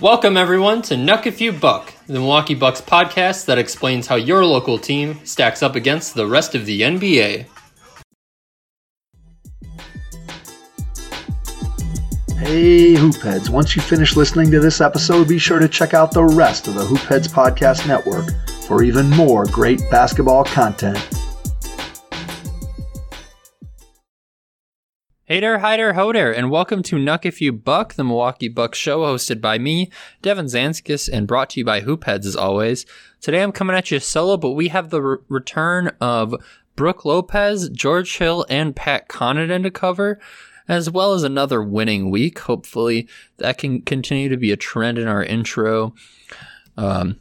Welcome, everyone, to Nuck If You Buck, the Milwaukee Bucks podcast that explains how your local team stacks up against the rest of the NBA. Hey, Hoopheads. Once you finish listening to this episode, be sure to check out the rest of the Hoopheads Podcast Network for even more great basketball content. Hey there, hi there, ho there, and welcome to Nuck If You Buck, the Milwaukee Bucks show hosted by me, Devin Zanskis, and brought to you by Hoopheads as always. Today I'm coming at you solo, but we have the re- return of Brook Lopez, George Hill, and Pat Connaughton to cover, as well as another winning week. Hopefully that can continue to be a trend in our intro. Um,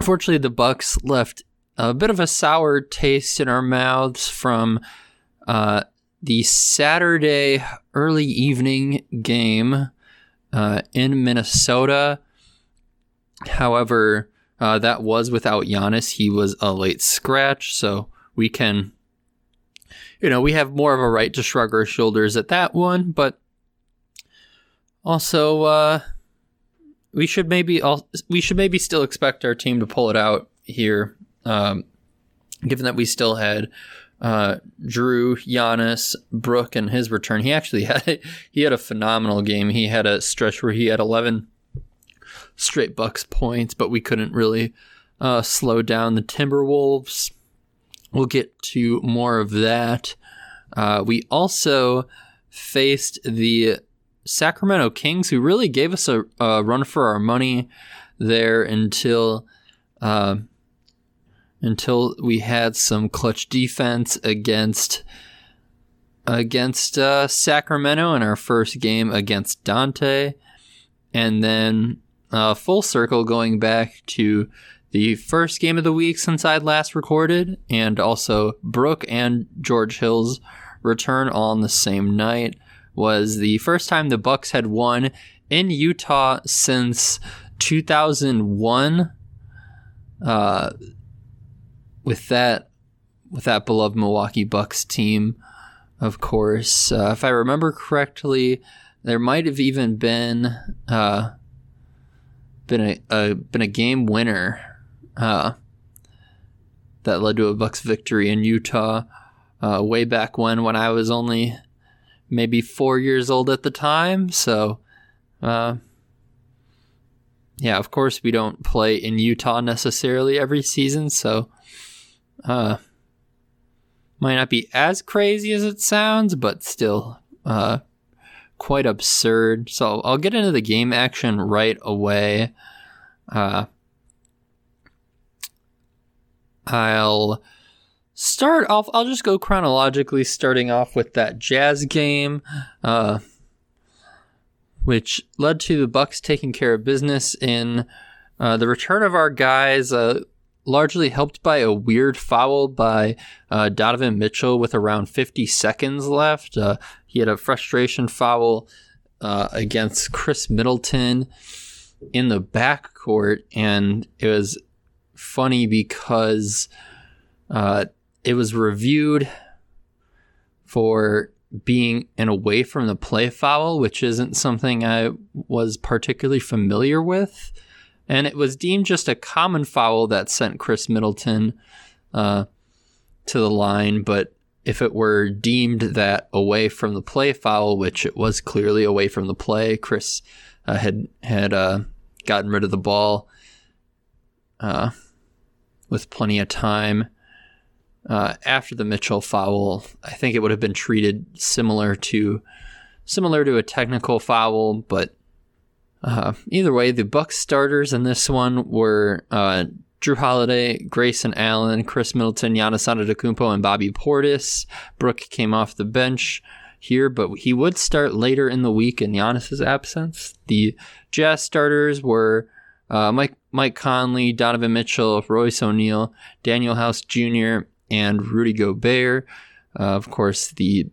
fortunately, the Bucks left a bit of a sour taste in our mouths from uh, the Saturday early evening game uh, in Minnesota. However, uh, that was without Giannis. He was a late scratch, so we can, you know, we have more of a right to shrug our shoulders at that one. But also, uh, we should maybe all we should maybe still expect our team to pull it out here, um, given that we still had uh, Jrue, Giannis, Brook, and his return. He actually had he had a phenomenal game. He had a stretch where he had 11 straight Bucks points, but we couldn't really uh, slow down the Timberwolves. We'll get to more of that. Uh, we also faced the Sacramento Kings, who really gave us a, a run for our money there until. Uh, until we had some clutch defense against against uh, Sacramento in our first game against Donte, and then uh, full circle going back to the first game of the week since I'd last recorded, and also Brook and George Hill's return on the same night was the first time the Bucks had won in Utah since 2001. Uh, with that with that beloved Milwaukee Bucks team, of course. Uh, if I remember correctly, there might have even been uh, been a, a, been a game winner uh, that led to a Bucks victory in Utah uh, way back when when I was only maybe four years old at the time. So. Uh, yeah, of course, we don't play in Utah necessarily every season, so uh, might not be as crazy as it sounds, but still uh, quite absurd. So I'll get into the game action right away. Uh, I'll start off. I'll just go chronologically, starting off with that Jazz game, uh, which led to the Bucks taking care of business in uh, the return of our guys. Uh, largely helped by a weird foul by uh, Donovan Mitchell with around 50 seconds left. Uh, he had a frustration foul uh, against Khris Middleton in the backcourt, and it was funny because uh, it was reviewed for being an away from the play foul, which isn't something I was particularly familiar with and it was deemed just a common foul that sent Khris Middleton uh, to the line. But if it were deemed that away from the play foul, which it was clearly away from the play, Khris uh, had had uh, gotten rid of the ball uh, with plenty of time. Uh, after the Mitchell foul, I think it would have been treated similar to similar to a technical foul, but uh, either way, the Bucks starters in this one were uh, Jrue Holiday, Grayson Allen, Khris Middleton, Giannis Antetokounmpo, and Bobby Portis. Brook came off the bench here, but he would start later in the week in Giannis's absence. The Jazz starters were uh, Mike Mike Conley, Donovan Mitchell, Royce O'Neale, Danuel House Jr., and Rudy Gobert. Uh, of course, the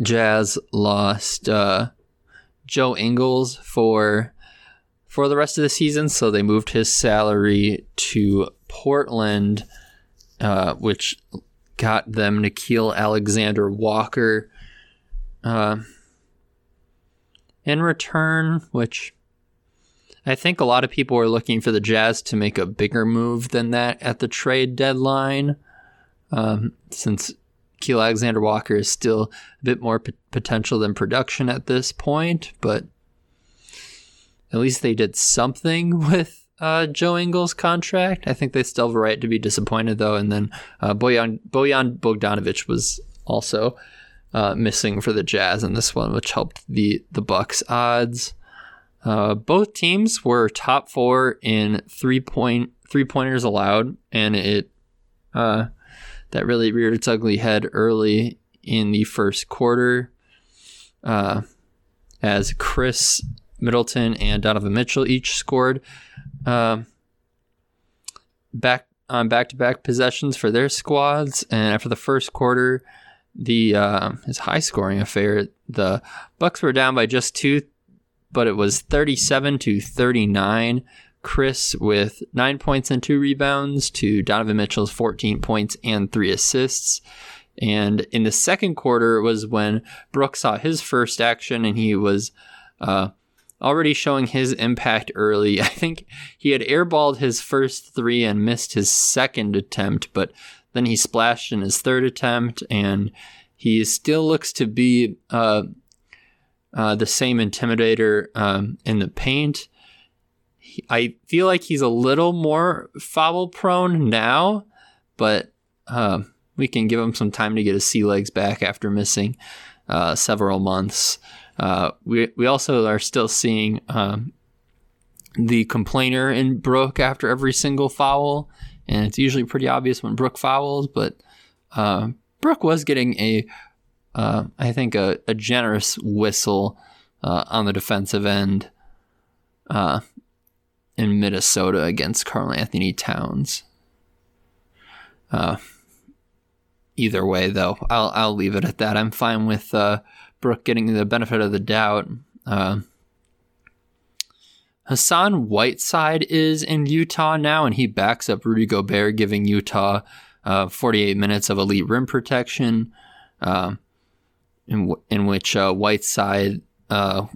Jazz lost uh, Joe Ingles for for the rest of the season, so they moved his salary to Portland, uh, which got them Nickeil Alexander Walker uh, in return, which I think a lot of people were looking for the Jazz to make a bigger move than that at the trade deadline, um, since Keel Alexander Walker is still a bit more p- potential than production at this point. But at least they did something with uh, Joe Ingles' contract. I think they still have a right to be disappointed, though. And then uh, Bojan, Bojan Bogdanovic was also uh, missing for the Jazz in this one, which helped the the Bucks odds. Uh, both teams were top four in three point three pointers allowed, and it uh, that really reared its ugly head early in the first quarter, uh, as Khris Middleton and Donovan Mitchell each scored um, back on back-to-back possessions for their squads, and after the first quarter, the uh, his high-scoring affair, the Bucks were down by just two but it was 37 to 39. Khris with nine points and two rebounds to Donovan Mitchell's 14 points and three assists. And in the second quarter was when Brook saw his first action and he was uh, already showing his impact early. I think he had airballed his first three and missed his second attempt, but then he splashed in his third attempt and he still looks to be uh, uh, the same intimidator um, in the paint. I feel like he's a little more foul prone now, but uh, we can give him some time to get his sea legs back after missing uh, several months. Uh, we we also are still seeing um, the complainer in Brook after every single foul, and it's usually pretty obvious when Brook fouls, but uh, Brook was getting a uh, I think, a, a generous whistle uh, on the defensive end uh, in Minnesota against Karl-Anthony Towns. Uh, either way, though, I'll I'll leave it at that. I'm fine with uh, Brook getting the benefit of the doubt. Uh, Hassan Whiteside is in Utah now, and he backs up Rudy Gobert, giving Utah 48 minutes of elite rim protection. Um, in, w- in which uh, Whiteside uh,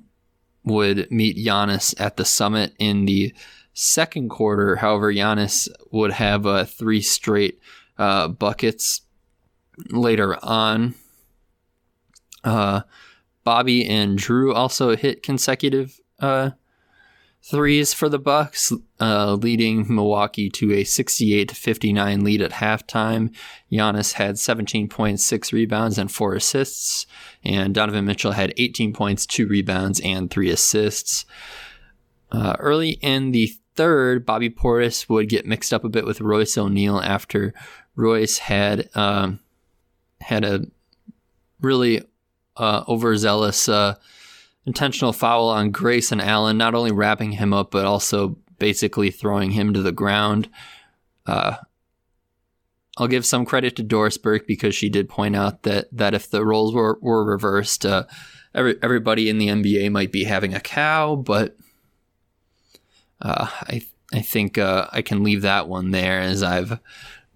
would meet Giannis at the summit in the second quarter. However, Giannis would have uh, three straight uh, buckets later on. Uh, Bobby and Jrue also hit consecutive uh, threes for the Bucks, uh, leading Milwaukee to a 68-59 lead at halftime. Giannis had 17.6 rebounds and four assists, and Donovan Mitchell had 18 points, two rebounds, and three assists. Uh, early in the third, Bobby Portis would get mixed up a bit with Royce O'Neale after Royce had um, had a really uh, overzealous uh, intentional foul on Grayson Allen, not only wrapping him up, but also basically throwing him to the ground. Uh, I'll give some credit to Doris Burke because she did point out that that if the roles were, were reversed, uh, every, everybody in the NBA might be having a cow, but uh, I I think uh, I can leave that one there as I've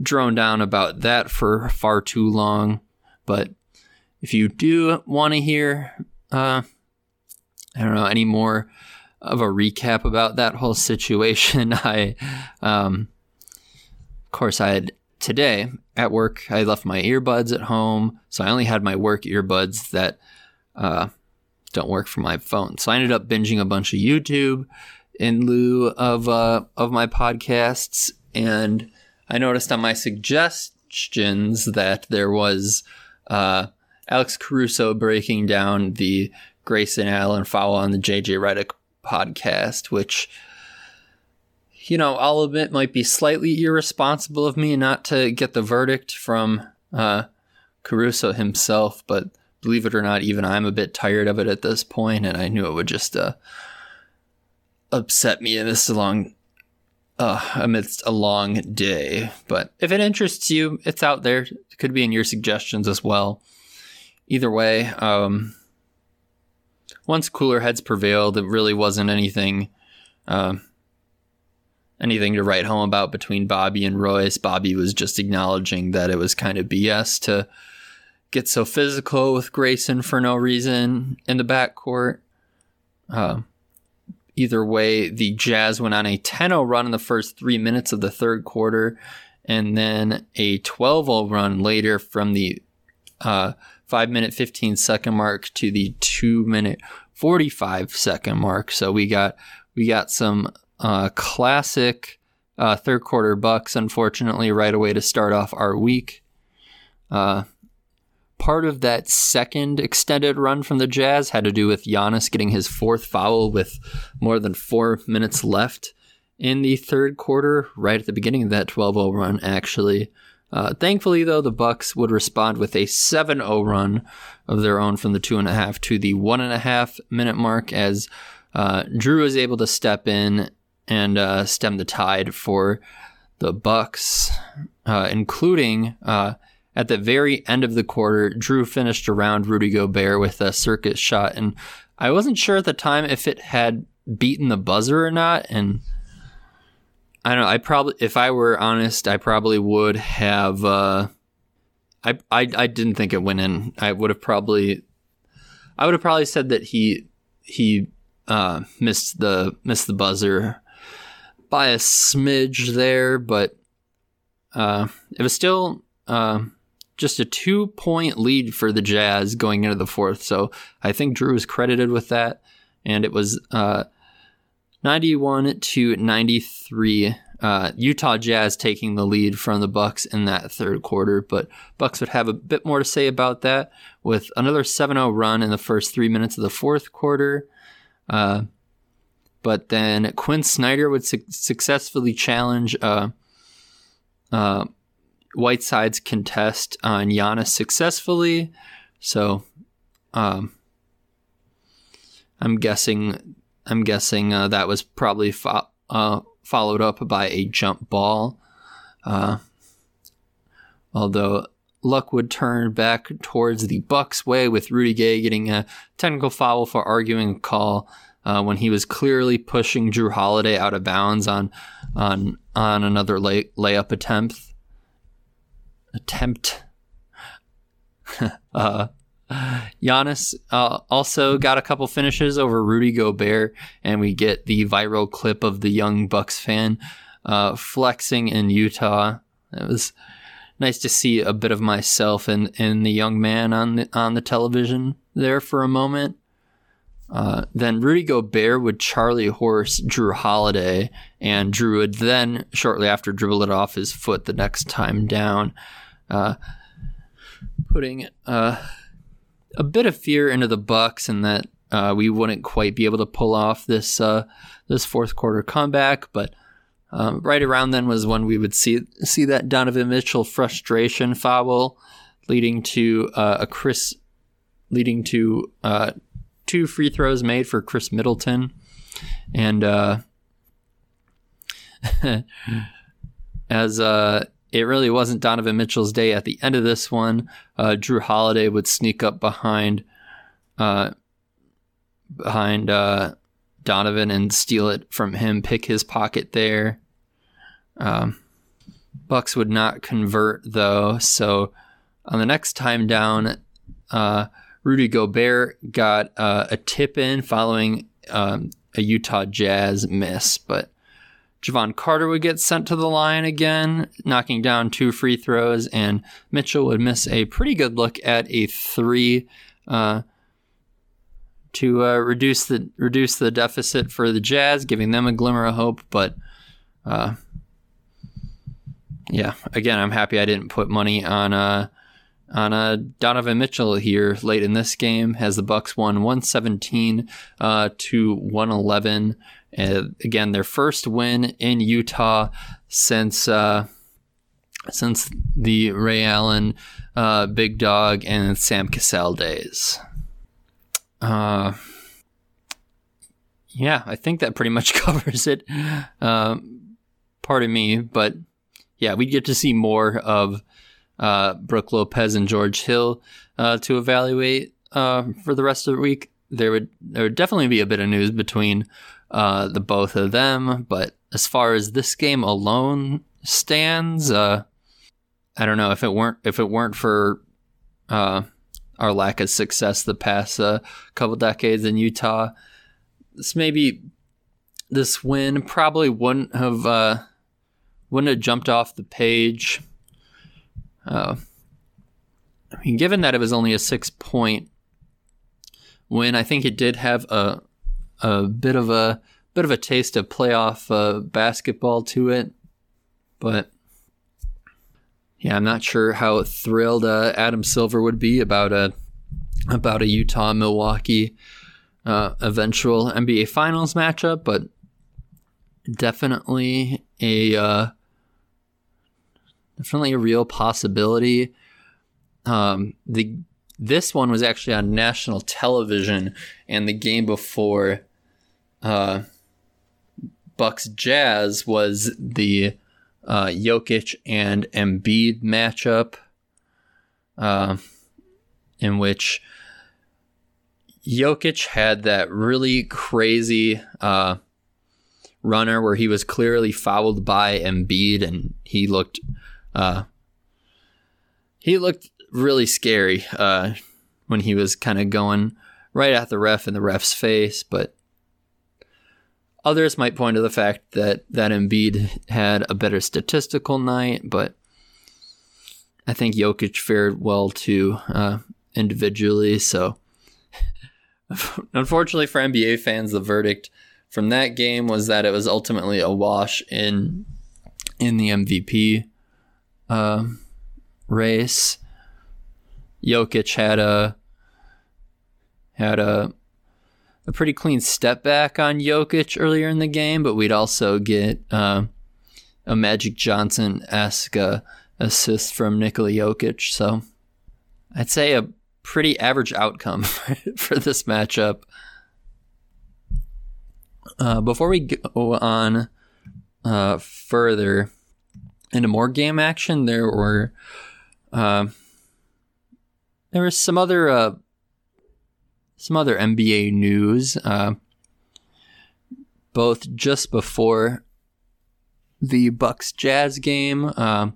droned down about that for far too long. But if you do want to hear uh, I don't know any more of a recap about that whole situation. I, um, of course, I had today at work. I left my earbuds at home, so I only had my work earbuds that uh, don't work for my phone. So I ended up binging a bunch of YouTube in lieu of uh, of my podcasts, and I noticed on my suggestions that there was uh, Alex Caruso breaking down the Grayson Allen foul on the JJ Redick podcast, which, you know, I'll admit might be slightly irresponsible of me not to get the verdict from uh, Caruso himself, but believe it or not, even I'm a bit tired of it at this point, and I knew it would just uh, upset me in this long, uh, amidst a long day. But if it interests you, it's out there. It could be in your suggestions as well. Either way, um, once cooler heads prevailed, it really wasn't anything, uh, anything to write home about between Bobby and Royce. Bobby was just acknowledging that it was kind of BS to get so physical with Grayson for no reason in the backcourt. Uh, either way, the Jazz went on a 10 0 run in the first three minutes of the third quarter, and then a 12 0 run later from the uh, 5 minute 15 second mark to the 2 minute 45 second mark. So we got we got some uh, classic uh, third quarter bucks, unfortunately, right away to start off our week. Uh, part of that second extended run from the Jazz had to do with Giannis getting his fourth foul with more than four minutes left in the third quarter, right at the beginning of that 12 0 run, actually. Uh, thankfully, though, the Bucks would respond with a 7 0 run of their own from the two and a half to the one and a half minute mark as uh, Jrue was able to step in and uh, stem the tide for the Bucks, uh, including uh, at the very end of the quarter, Jrue finished around Rudy Gobert with a circus shot, and I wasn't sure at the time if it had beaten the buzzer or not. And I don't know. I probably, if I were honest, I probably would have. Uh, I, I I didn't think it went in. I would have probably, I would have probably said that he he uh, missed the missed the buzzer by a smidge there, but uh, it was still. Uh, just a two point lead for the Jazz going into the fourth. So I think Jrue is credited with that. And it was uh, 91 to 93. Uh, Utah Jazz taking the lead from the Bucks in that third quarter, but Bucks would have a bit more to say about that with another 7-0 run in the first three minutes of the fourth quarter. Uh, but then Quin Snyder would su- successfully challenge uh, uh Whiteside's contest on Giannis successfully. So, um, I'm guessing. I'm guessing uh, that was probably fo- uh, followed up by a jump ball. Uh, although luck would turn back towards the Bucks' way with Rudy Gay getting a technical foul for arguing a call uh, when he was clearly pushing Jrue Holiday out of bounds on on on another lay- layup attempt attempt. Giannis uh, also got a couple finishes over Rudy Gobert, and we get the viral clip of the young Bucks fan uh, flexing in Utah. It was nice to see a bit of myself in, in the young man on the, on the television there for a moment. Uh, then Rudy Gobert would Charlie Horse Jrue Holiday, and Jrue would then, shortly after, dribble it off his foot the next time down uh, putting uh, a bit of fear into the Bucks and that uh, we wouldn't quite be able to pull off this uh, this fourth quarter comeback. But um, right around then was when we would see see that Donovan Mitchell frustration foul, leading to uh, a Khris, leading to uh, two free throws made for Khris Middleton, and as uh, it really wasn't Donovan Mitchell's day at the end of this one. Uh, Jrue Holiday would sneak up behind uh, behind uh, Donovan and steal it from him, pick his pocket there. Um, Bucks would not convert though, so on the next time down, uh, Rudy Gobert got uh, a tip in following um, a Utah Jazz miss, but Jevon Carter would get sent to the line again, knocking down two free throws, and Mitchell would miss a pretty good look at a three uh, to uh, reduce the reduce the deficit for the Jazz, giving them a glimmer of hope. But uh, yeah, again, I'm happy I didn't put money on uh, on uh, Donovan Mitchell here late in this game as the Bucks won 117 uh, to 111 uh, again, their first win in Utah since uh, since the Ray Allen, uh, Big Dog, and Sam Cassell days. Uh, yeah, I think that pretty much covers it. Um, pardon me, but yeah, we get to see more of uh, Brook Lopez and George Hill uh, to evaluate uh, for the rest of the week. There would there would definitely be a bit of news between uh, the both of them. But as far as this game alone stands, uh, I don't know if it weren't if it weren't for uh, our lack of success the past couple decades in Utah, this maybe this win probably wouldn't have wouldn't have jumped off the page. Uh, I mean, given that it was only a six point win, I think it did have a a bit of a bit of a taste of playoff uh, basketball to it, but yeah, I'm not sure how thrilled uh, Adam Silver would be about a about a Utah Milwaukee uh, eventual NBA Finals matchup, but definitely a uh, definitely a real possibility. Um, the this one was actually on national television, and the game before uh, Bucks Jazz was the uh, Jokic and Embiid matchup, uh, in which Jokic had that really crazy uh, runner where he was clearly fouled by Embiid, and he looked uh, he looked really scary uh, when he was kind of going right at the ref in the ref's face, but. Others might point to the fact that that Embiid had a better statistical night, but I think Jokic fared well too uh, individually. So Unfortunately for NBA fans, the verdict from that game was that it was ultimately a wash in in the MVP uh, race. Jokic had a had a a pretty clean step back on Jokic earlier in the game, but we'd also get uh, a Magic Johnson esque uh, assist from Nikola Jokic. So I'd say a pretty average outcome for this matchup. Uh, before we go on uh, further into more game action, there were uh, there was some other uh, some other NBA news. Uh, both just before the Bucks Jazz game, uh,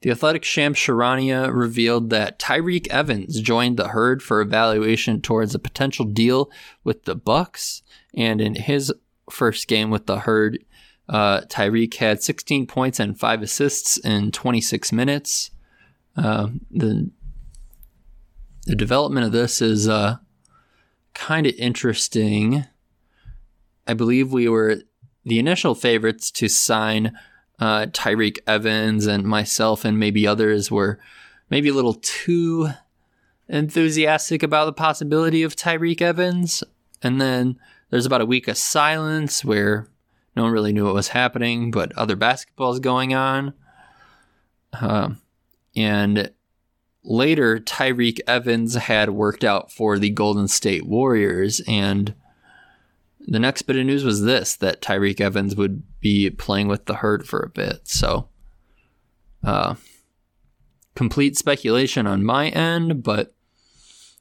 the Athletic Shams Charania revealed that Tyreke Evans joined the herd for evaluation towards a potential deal with the Bucks. And in his first game with the herd, uh, Tyreke had 16 points and five assists in 26 minutes. Uh, the the development of this is uh, kind of interesting. I believe we were the initial favorites to sign uh, Tyreke Evans and myself and maybe others were maybe a little too enthusiastic about the possibility of Tyreke Evans. And then there's about a week of silence where no one really knew what was happening, but other basketballs going on. Uh, and later, Tyreke Evans had worked out for the Golden State Warriors and the next bit of news was this that Tyreke Evans would be playing with the herd for a bit. So, uh, complete speculation on my end, but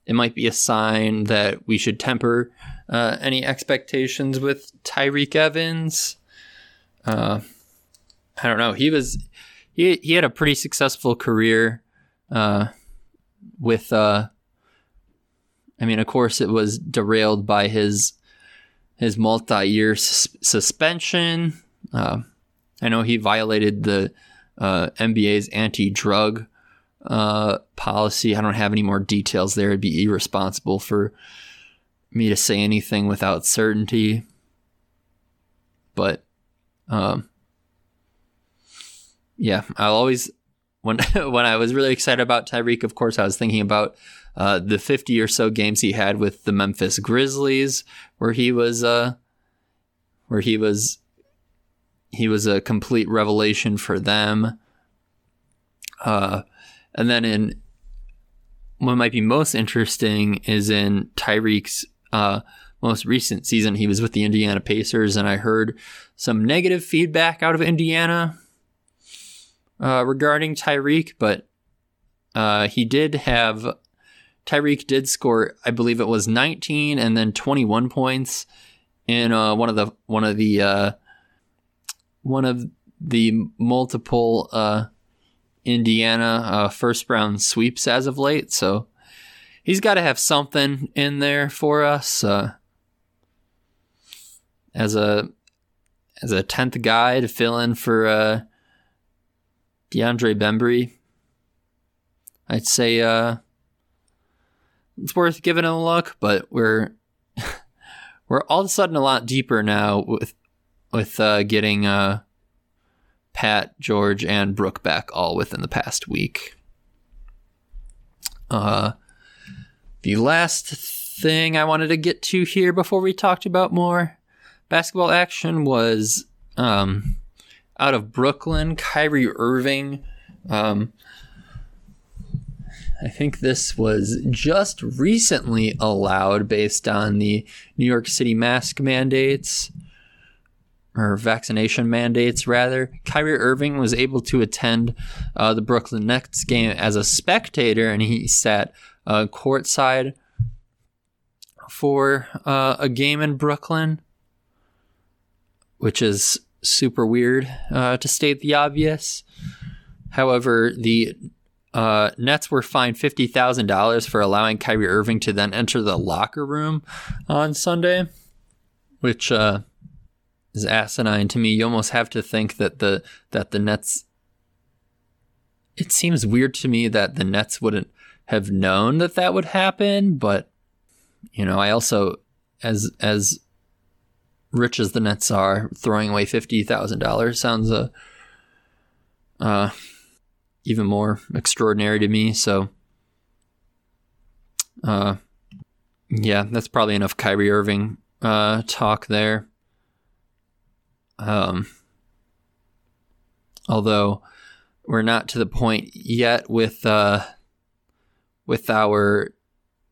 it might be a sign that we should temper uh, any expectations with Tyreke Evans. Uh, I don't know. He was he he had a pretty successful career uh, with. Uh, I mean, of course, it was derailed by his his multi-year sus- suspension. Uh, I know he violated the uh, NBA's anti-drug uh, policy. I don't have any more details there. It'd be irresponsible for me to say anything without certainty. But um, yeah, I'll always when when I was really excited about Tyreke. Of course, I was thinking about uh, the 50 or so games he had with the Memphis Grizzlies, where he was uh, where he was he was a complete revelation for them. Uh, and then in what might be most interesting is in Tyreke's uh, most recent season. He was with the Indiana Pacers, and I heard some negative feedback out of Indiana uh, regarding Tyreke, but uh, he did have Tyreke did score, I believe it was 19 and then 21 points in uh, one of the one of the uh, one of the multiple uh, Indiana uh, first round sweeps as of late. So he's got to have something in there for us uh, as a as a tenth guy to fill in for uh, DeAndre Bembry. I'd say uh, it's worth giving him a look, but we're we're all of a sudden a lot deeper now with with uh, getting uh, Pat, George, and Brook back all within the past week. Uh, the last thing I wanted to get to here before we talked about more basketball action was um, out of Brooklyn, Kyrie Irving. Um, I think this was just recently allowed based on the New York City mask mandates or vaccination mandates rather. Kyrie Irving was able to attend uh, the Brooklyn Nets game as a spectator, and he sat uh, courtside for uh, a game in Brooklyn, which is super weird uh, to state the obvious. However, the uh, Nets were fined fifty thousand dollars for allowing Kyrie Irving to then enter the locker room on Sunday, which uh, is asinine to me. You almost have to think that the that the Nets. It seems weird to me that the Nets wouldn't have known that that would happen, but you know, I also as as rich as the Nets are, throwing away fifty thousand dollars sounds uh, uh even more extraordinary to me. So, uh, yeah, that's probably enough Kyrie Irving uh, talk there. Um, although we're not to the point yet with uh, with our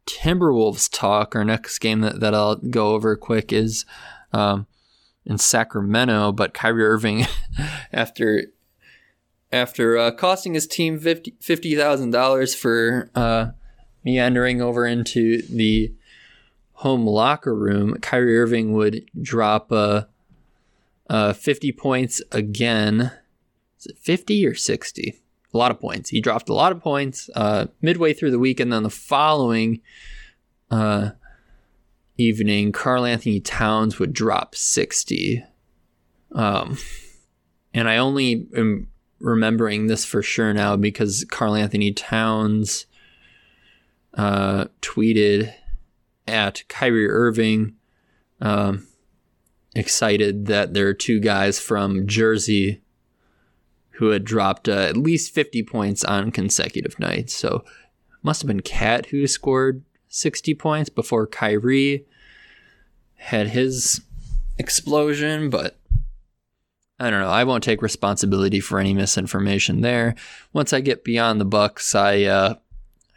Timberwolves talk. Our next game that, that I'll go over quick is um, in Sacramento, but Kyrie Irving, after after uh, costing his team fifty thousand dollars for uh, meandering over into the home locker room, Kyrie Irving would drop uh, uh, fifty points again. Is it fifty or sixty? A lot of points. He dropped a lot of points uh, midway through the week, and then the following uh, evening, Karl-Anthony Towns would drop sixty. Um, and I only am remembering this for sure now because Karl-Anthony Towns uh, tweeted at Kyrie Irving, um, excited that there are two guys from Jersey who had dropped uh, at least 50 points on consecutive nights. So must have been KAT who scored 60 points before Kyrie had his explosion, but I don't know. I won't take responsibility for any misinformation there. Once I get beyond the Bucks, I uh,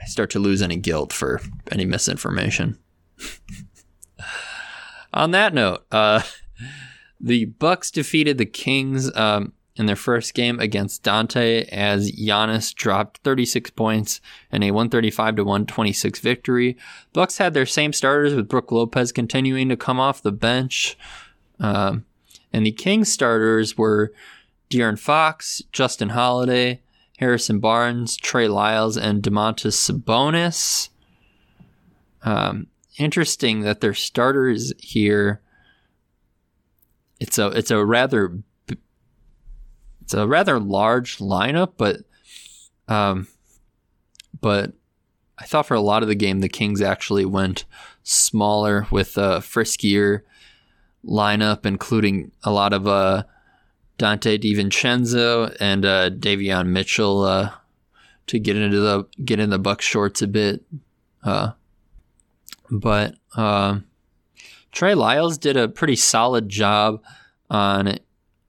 I start to lose any guilt for any misinformation. On that note, uh, the Bucks defeated the Kings um, in their first game against Donte as Giannis dropped 36 points in a 135 to 126 victory. Bucks had their same starters with Brook Lopez continuing to come off the bench. Um, and the Kings starters were De'Aaron Fox, Justin Holiday, Harrison Barnes, Trey Lyles, and Domantas Sabonis. Um, interesting that their starters here. It's a it's a rather it's a rather large lineup, but um, but I thought for a lot of the game the Kings actually went smaller with a friskier lineup, including a lot of uh, Donte DiVincenzo and uh, Davion Mitchell uh, to get into the get in the buck shorts a bit. Uh, but uh, Trey Lyles did a pretty solid job on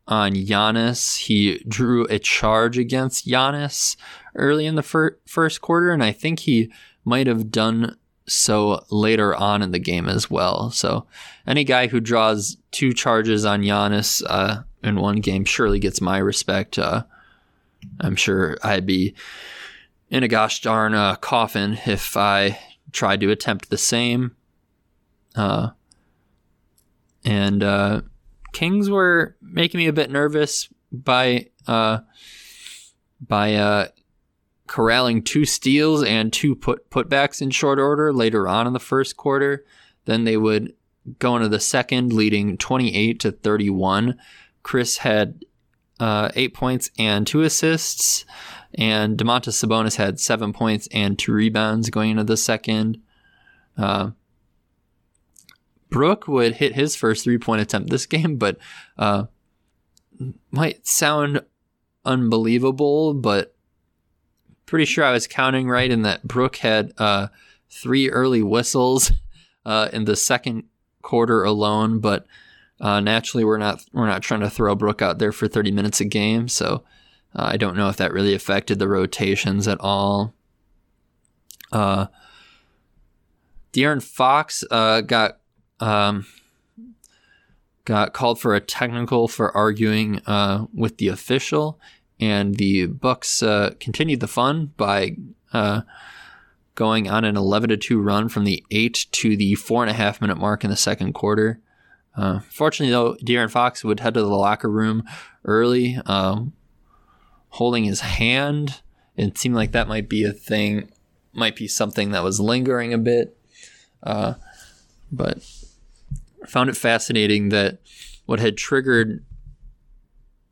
on Giannis. He drew a charge against Giannis early in the fir- first quarter, and I think he might have done so later on in the game as well. So any guy who draws two charges on Giannis uh, in one game surely gets my respect. Uh, I'm sure I'd be in a gosh darn uh, coffin if I tried to attempt the same. Uh, and uh, Kings were making me a bit nervous by uh, by corralling two steals and two put putbacks in short order later on in the first quarter. Then they would go into the second, leading 28 to 31 Khris had uh, eight points and two assists, and Domantas Sabonis had seven points and two rebounds going into the second. Uh, Brook would hit his first three point attempt this game, but uh, might sound unbelievable, but pretty sure I was counting right in that Brook had uh, three early whistles uh, in the second quarter alone. But uh, naturally, we're not we're not trying to throw Brook out there for 30 minutes a game, so uh, I don't know if that really affected the rotations at all. Uh, De'Aaron Fox uh, got um, got called for a technical for arguing uh, with the official, and the Bucks uh, continued the fun by uh, going on an 11 to 2 run from the 8 to the four and a half minute mark in the second quarter. Uh, fortunately, though, De'Aaron Fox would head to the locker room early, um, holding his hand. It seemed like that might be a thing, might be something that was lingering a bit. Uh, but found it fascinating that what had triggered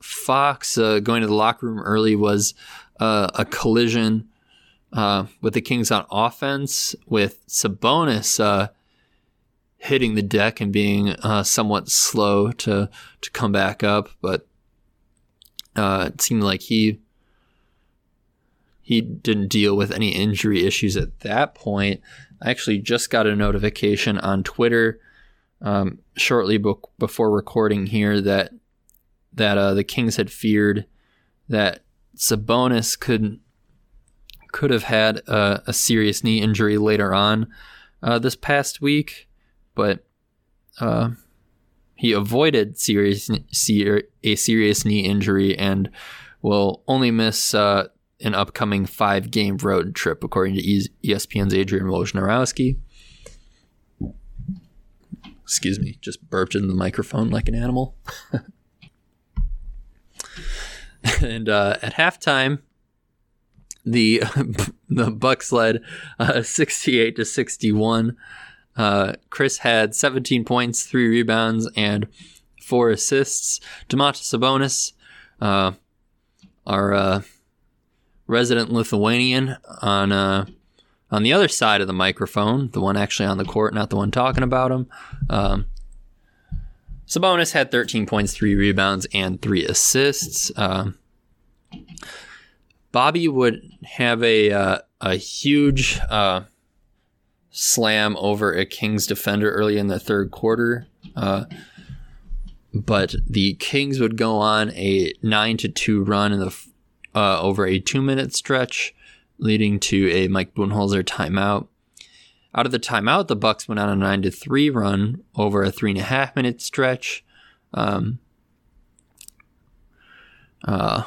Fox uh, going to the locker room early was uh, a collision uh, with the Kings on offense, with Sabonis uh, hitting the deck and being uh, somewhat slow to to come back up, but uh, it seemed like he he didn't deal with any injury issues at that point. I actually just got a notification on Twitter um, shortly be- before recording here that that uh, the Kings had feared that Sabonis could could have had a, a serious knee injury later on uh, this past week, but uh, he avoided serious a serious knee injury and will only miss uh, an upcoming five game road trip, according to ESPN's Adrian Wojnarowski. Excuse me, just burped into the microphone like an animal. and uh, at halftime, the the Bucks led uh, 68 to 61. Uh, Khris had 17 points, three rebounds, and four assists. Domantas Sabonis, uh, our uh, resident Lithuanian, on uh, on the other side of the microphone, the one actually on the court, not the one talking about him. Um, Sabonis had 13 points, three rebounds, and three assists. Um, Bobby would have a uh, a huge uh, slam over a Kings defender early in the third quarter, uh, but the Kings would go on a nine to two run in the uh, over a two minute stretch, leading to a Mike Budenholzer timeout. Out of the timeout, the Bucks went on a nine to three run over a three and a half minute stretch. Um, uh,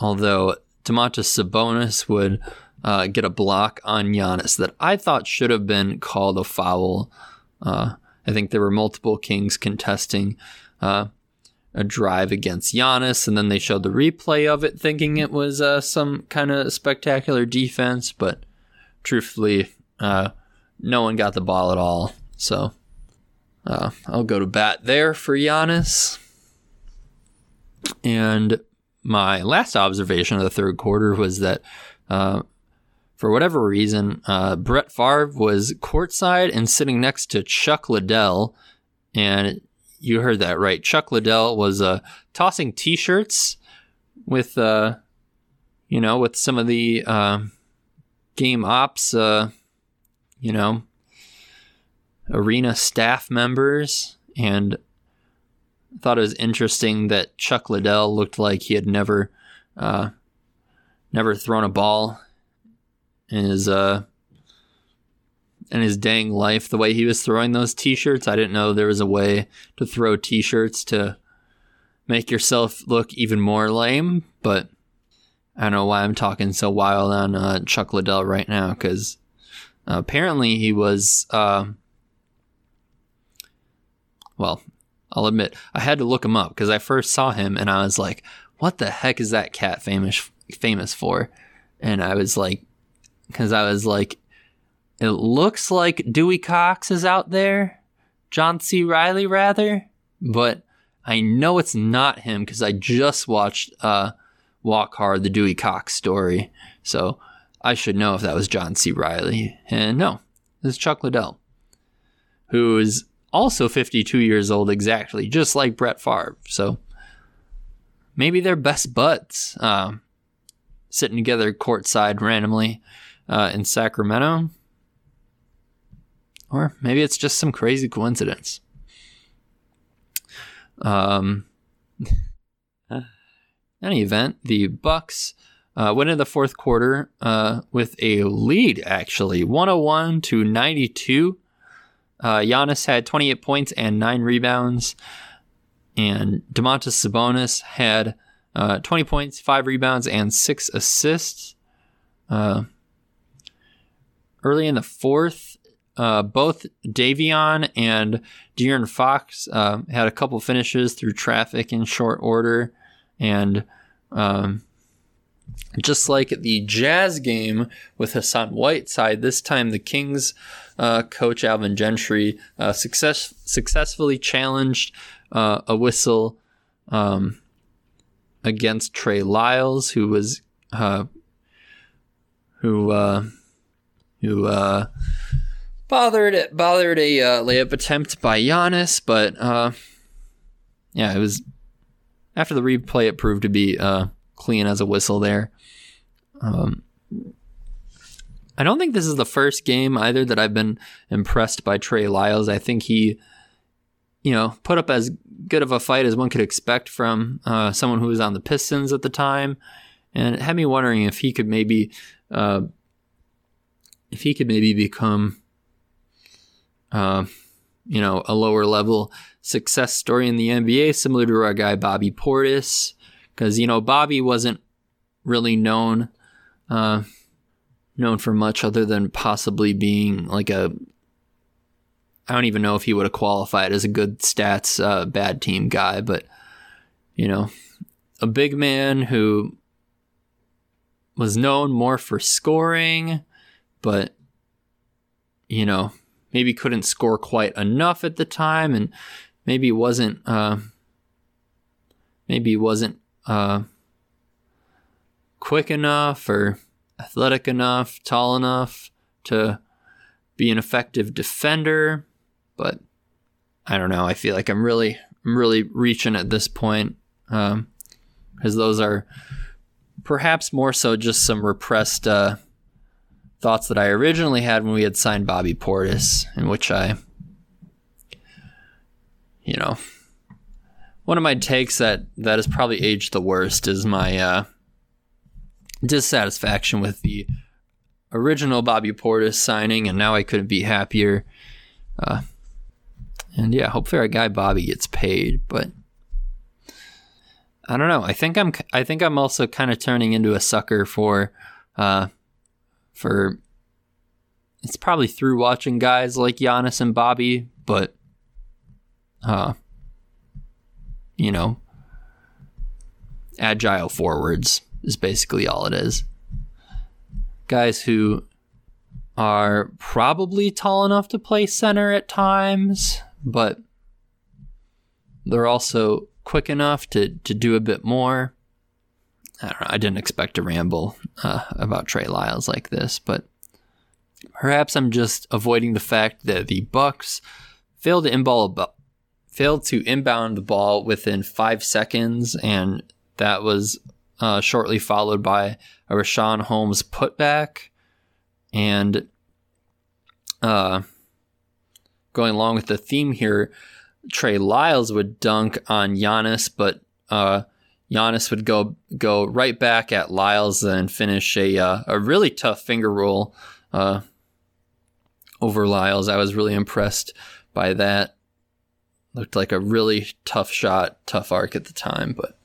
although Domantas Sabonis would uh, get a block on Giannis that I thought should have been called a foul. Uh, I think there were multiple Kings contesting uh, a drive against Giannis, and then they showed the replay of it, thinking it was uh, some kind of spectacular defense. But truthfully, uh, no one got the ball at all. So uh, I'll go to bat there for Giannis. And my last observation of the third quarter was that, uh, for whatever reason, uh, Brett Favre was courtside and sitting next to Chuck Liddell. And you heard that right. Chuck Liddell was uh, tossing t shirts with, uh, you know, with some of the uh, game ops, uh, you know, arena staff members. And thought it was interesting that Chuck Liddell looked like he had never, uh, never thrown a ball in his uh, in his dang life. The way he was throwing those T-shirts, I didn't know there was a way to throw T-shirts to make yourself look even more lame. But I don't know why I'm talking so wild on uh, Chuck Liddell right now because uh, apparently he was. Uh, well, I'll admit, I had to look him up because I first saw him and I was like, what the heck is that cat famous famous for? And I was like, because I was like, it looks like Dewey Cox is out there, John C. Reilly, rather, but I know it's not him because I just watched uh, Walk Hard, the Dewey Cox story. So I should know if that was John C. Reilly. And no, it's Chuck Liddell, who is also 52 years old exactly, just like Brett Favre. So maybe they're best buds, uh, sitting together courtside randomly uh, in Sacramento. Or maybe it's just some crazy coincidence. Um, any event, the Bucks uh, went in the fourth quarter uh, with a lead, actually, 101 to 92. Uh, Giannis had 28 points and nine rebounds, and Domantas Sabonis had uh, 20 points, five rebounds, and six assists. Uh, early in the fourth, uh, both Davion and De'Aaron Fox uh, had a couple finishes through traffic in short order, and um, just like the Jazz game with Hassan Whiteside, this time the Kings uh, coach Alvin Gentry uh, success successfully challenged uh, a whistle um, against Trey Lyles, who was uh, who who bothered bothered a layup attempt by Giannis, but yeah, it was after the replay. It proved to be clean as a whistle there. Um, I don't think this is the first game either that I've been impressed by Trey Lyles. I think he, you know, put up as good of a fight as one could expect from uh, someone who was on the Pistons at the time, and it had me wondering if he could maybe, uh, if he could maybe become, uh, you know, a lower level success story in the NBA, similar to our guy Bobby Portis, because you know Bobby wasn't really known uh, known for much other than possibly being like a I don't even know if he would have qualified as a good stats uh, bad team guy, but you know, a big man who was known more for scoring, but you know, maybe couldn't score quite enough at the time, and maybe wasn't uh, maybe wasn't uh, quick enough or athletic enough, tall enough to be an effective defender, but I don't know. I feel like I'm really, I'm really reaching at this point because um, those are perhaps more so just some repressed uh, thoughts that I originally had when we had signed Bobby Portis, in which I, you know, one of my takes that that has probably aged the worst is my uh, dissatisfaction with the original Bobby Portis signing, and now I couldn't be happier. Uh, and yeah, hopefully our guy Bobby gets paid, but I don't know. I think I'm I think I'm also kind of turning into a sucker for uh, for it's probably through watching guys like Giannis and Bobby, but uh, you know, agile forwards is basically all it is. Guys who are probably tall enough to play center at times, but they're also quick enough to, to do a bit more. I don't know. I didn't expect to ramble uh, about Trey Lyles like this, but perhaps I'm just avoiding the fact that the Bucks failed to inball failed to inbound the ball within five seconds, and that was uh, shortly followed by a Richaun Holmes putback. And uh, going along with the theme here, Trey Lyles would dunk on Giannis, but uh, Giannis would go go right back at Lyles and finish a uh, a really tough finger roll uh, over Lyles. I was really impressed by that. Looked like a really tough shot, tough arc at the time, but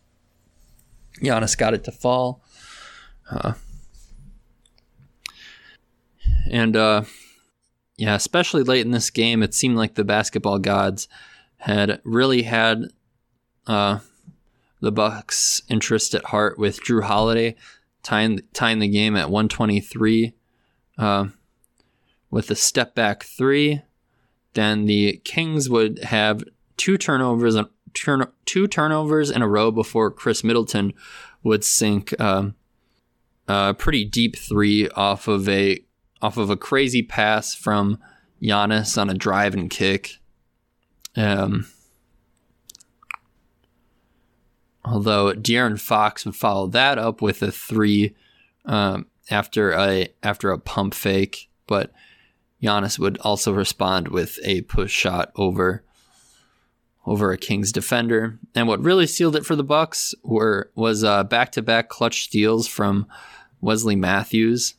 Giannis got it to fall. Uh, and uh, yeah, especially late in this game, it seemed like the basketball gods had really had uh, the Bucks' interest at heart with Jrue Holiday tying tying the game at 123 uh, with a step back three. Then the Kings would have two turnovers turn two turnovers in a row before Khris Middleton would sink um, a pretty deep three off of a off of a crazy pass from Giannis on a drive and kick. Um, although De'Aaron Fox would follow that up with a three um, after a after a pump fake, but Giannis would also respond with a push shot over over a Kings defender. And what really sealed it for the Bucks were was uh, back-to-back clutch steals from Wesley Matthews,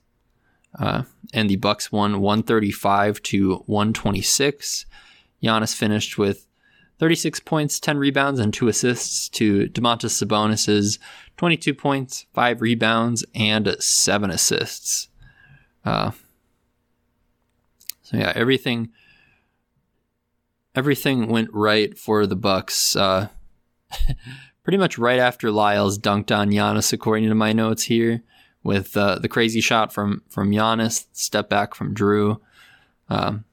uh, and the Bucks won 135 to 126. Giannis finished with 36 points, 10 rebounds, and two assists to Domantas Sabonis's 22 points, five rebounds, and seven assists. Uh, so yeah, everything everything went right for the Bucks. Uh, pretty much right after Lyles dunked on Giannis, according to my notes here, with uh, the crazy shot from from Giannis, step back from Jrue. Um,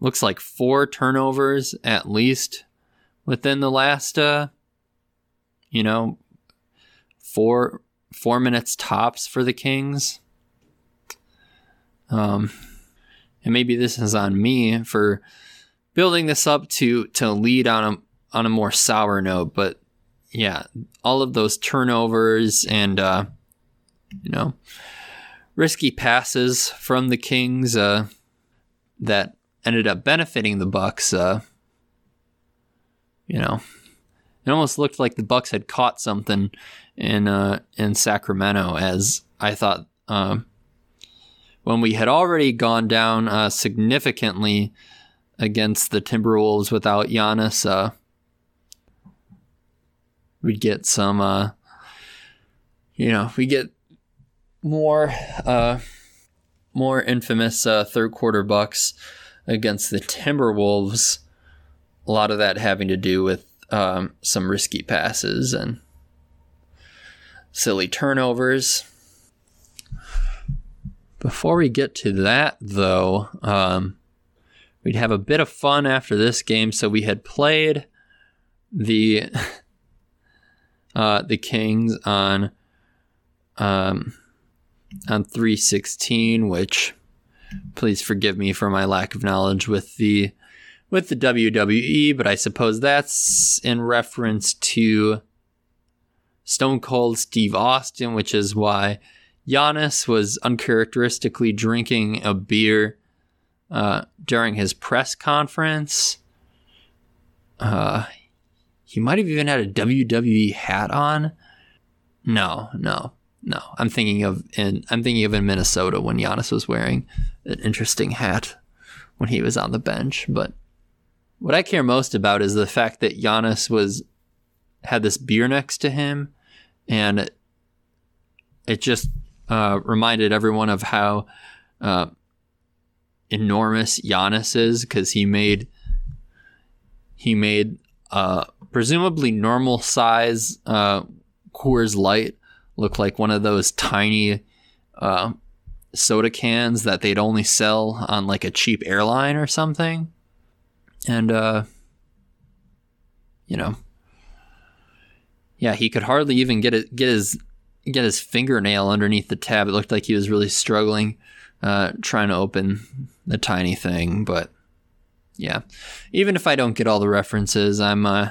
looks like four turnovers at least within the last, uh, you know, four four minutes tops for the Kings. Um, and maybe this is on me for building this up to to lead on a on a more sour note, but yeah, all of those turnovers and uh, you know risky passes from the Kings uh, that ended up benefiting the Bucks. Uh, you know, it almost looked like the Bucks had caught something in uh, in Sacramento, as I thought uh, when we had already gone down uh, significantly against the Timberwolves without Giannis. Uh, we'd get some, uh, you know, we get more, uh, more infamous uh, third quarter bucks against the Timberwolves. A lot of that having to do with um, some risky passes and silly turnovers. Before we get to that, though, um, we'd have a bit of fun after this game. So we had played the uh, the Kings on um, on three sixteen, which please forgive me for my lack of knowledge with the with the WWE, but I suppose that's in reference to Stone Cold Steve Austin, which is why Giannis was uncharacteristically drinking a beer uh, during his press conference. Uh, he might have even had a WWE hat on. No, no, no. I'm thinking of in I'm thinking of in Minnesota when Giannis was wearing an interesting hat when he was on the bench. But what I care most about is the fact that Giannis was had this beer next to him, and it just uh, reminded everyone of how uh, enormous Giannis is because he made he made uh, presumably normal size uh, Coors Light look like one of those tiny uh, soda cans that they'd only sell on like a cheap airline or something, and uh, you know, yeah, he could hardly even get it get his get his fingernail underneath the tab. It looked like he was really struggling uh, trying to open the tiny thing. But yeah, even if I don't get all the references, I'm uh,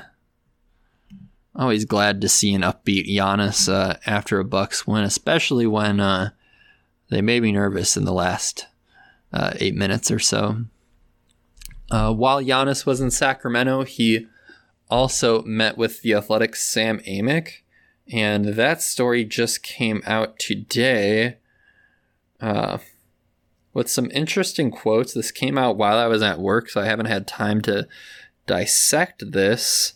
always glad to see an upbeat Giannis uh, after a Bucks win, especially when uh, they made me nervous in the last uh, eight minutes or so. Uh, while Giannis was in Sacramento, he also met with the Athletic's Sam Amick, and that story just came out today. Uh, with some interesting quotes. This came out while I was at work, so I haven't had time to dissect this.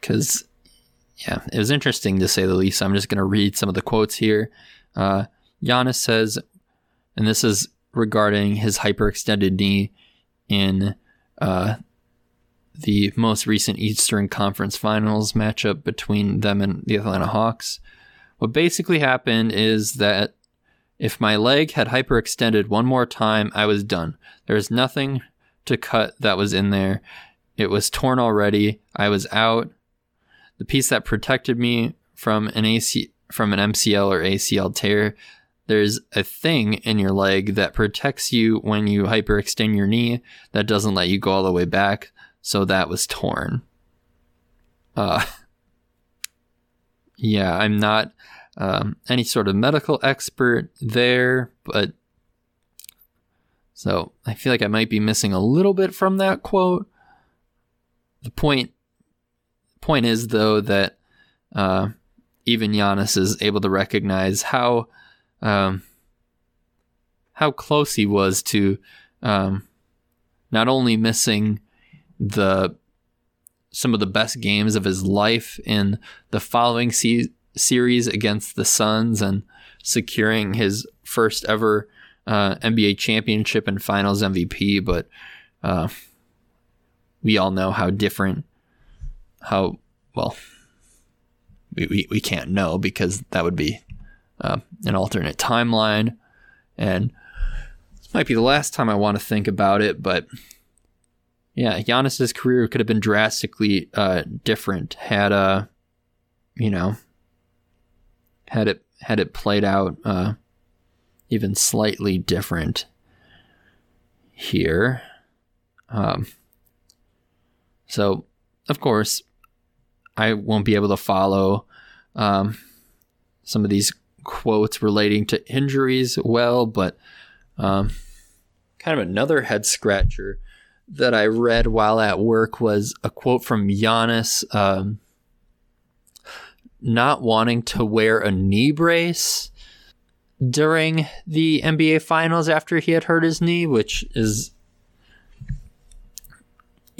Because, yeah, it was interesting to say the least. I'm just going to read some of the quotes here. Uh, Giannis says, and this is regarding his hyperextended knee in uh, the most recent Eastern Conference Finals matchup between them and the Atlanta Hawks. What basically happened is that if my leg had hyperextended one more time, I was done. There was nothing to cut that was in there. it was torn already. I was out. The piece that protected me from an AC from an MCL or ACL tear, there's a thing in your leg that protects you when you hyperextend your knee that doesn't let you go all the way back. So that was torn. Uh, yeah, I'm not um, any sort of medical expert there, but so I feel like I might be missing a little bit from that quote. The point point is though that uh, even Giannis is able to recognize how um, how close he was to um, not only missing the some of the best games of his life in the following se- series against the Suns and securing his first ever uh, NBA championship and Finals MVP, but uh, we all know how different, how well we, we, we can't know because that would be uh, an alternate timeline. And this might be the last time I want to think about it, but yeah, Giannis's career could have been drastically uh, different had uh, you know, had it had it played out uh, even slightly different here. Um, so, of course, I won't be able to follow um, some of these quotes relating to injuries well, but um, kind of another head scratcher that I read while at work was a quote from Giannis um, not wanting to wear a knee brace during the NBA Finals after he had hurt his knee, which is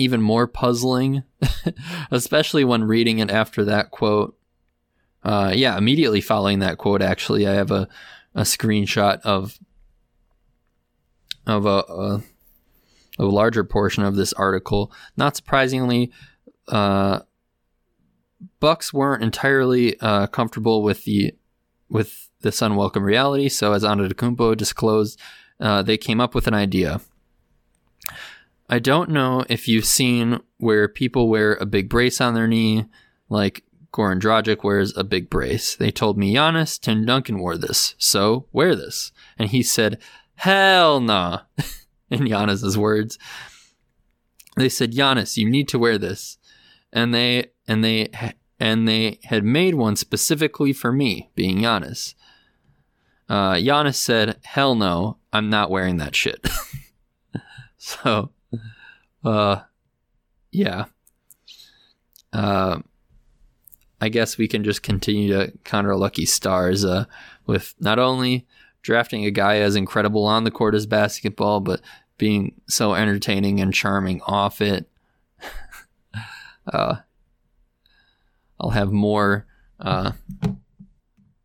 even more puzzling, especially when reading it after that quote. Uh, yeah, immediately following that quote, actually, I have a, a screenshot of of a, a, a larger portion of this article. Not surprisingly, uh, Bucks weren't entirely uh, comfortable with the with this unwelcome reality. So, as Antetokounmpo disclosed, uh, they came up with an idea. I don't know if you've seen where people wear a big brace on their knee, like Goran Dragic wears a big brace. They told me Giannis, Tim Duncan wore this, so wear this. And he said, "Hell nah," in Giannis's words. They said, "Giannis, you need to wear this," and they and they and they had made one specifically for me, being Giannis. Uh, Giannis said, "Hell no, I'm not wearing that shit." so, uh, yeah. Uh, I guess we can just continue to count our lucky stars uh, with not only drafting a guy as incredible on the court as basketball, but being so entertaining and charming off it. uh, I'll have more. Uh,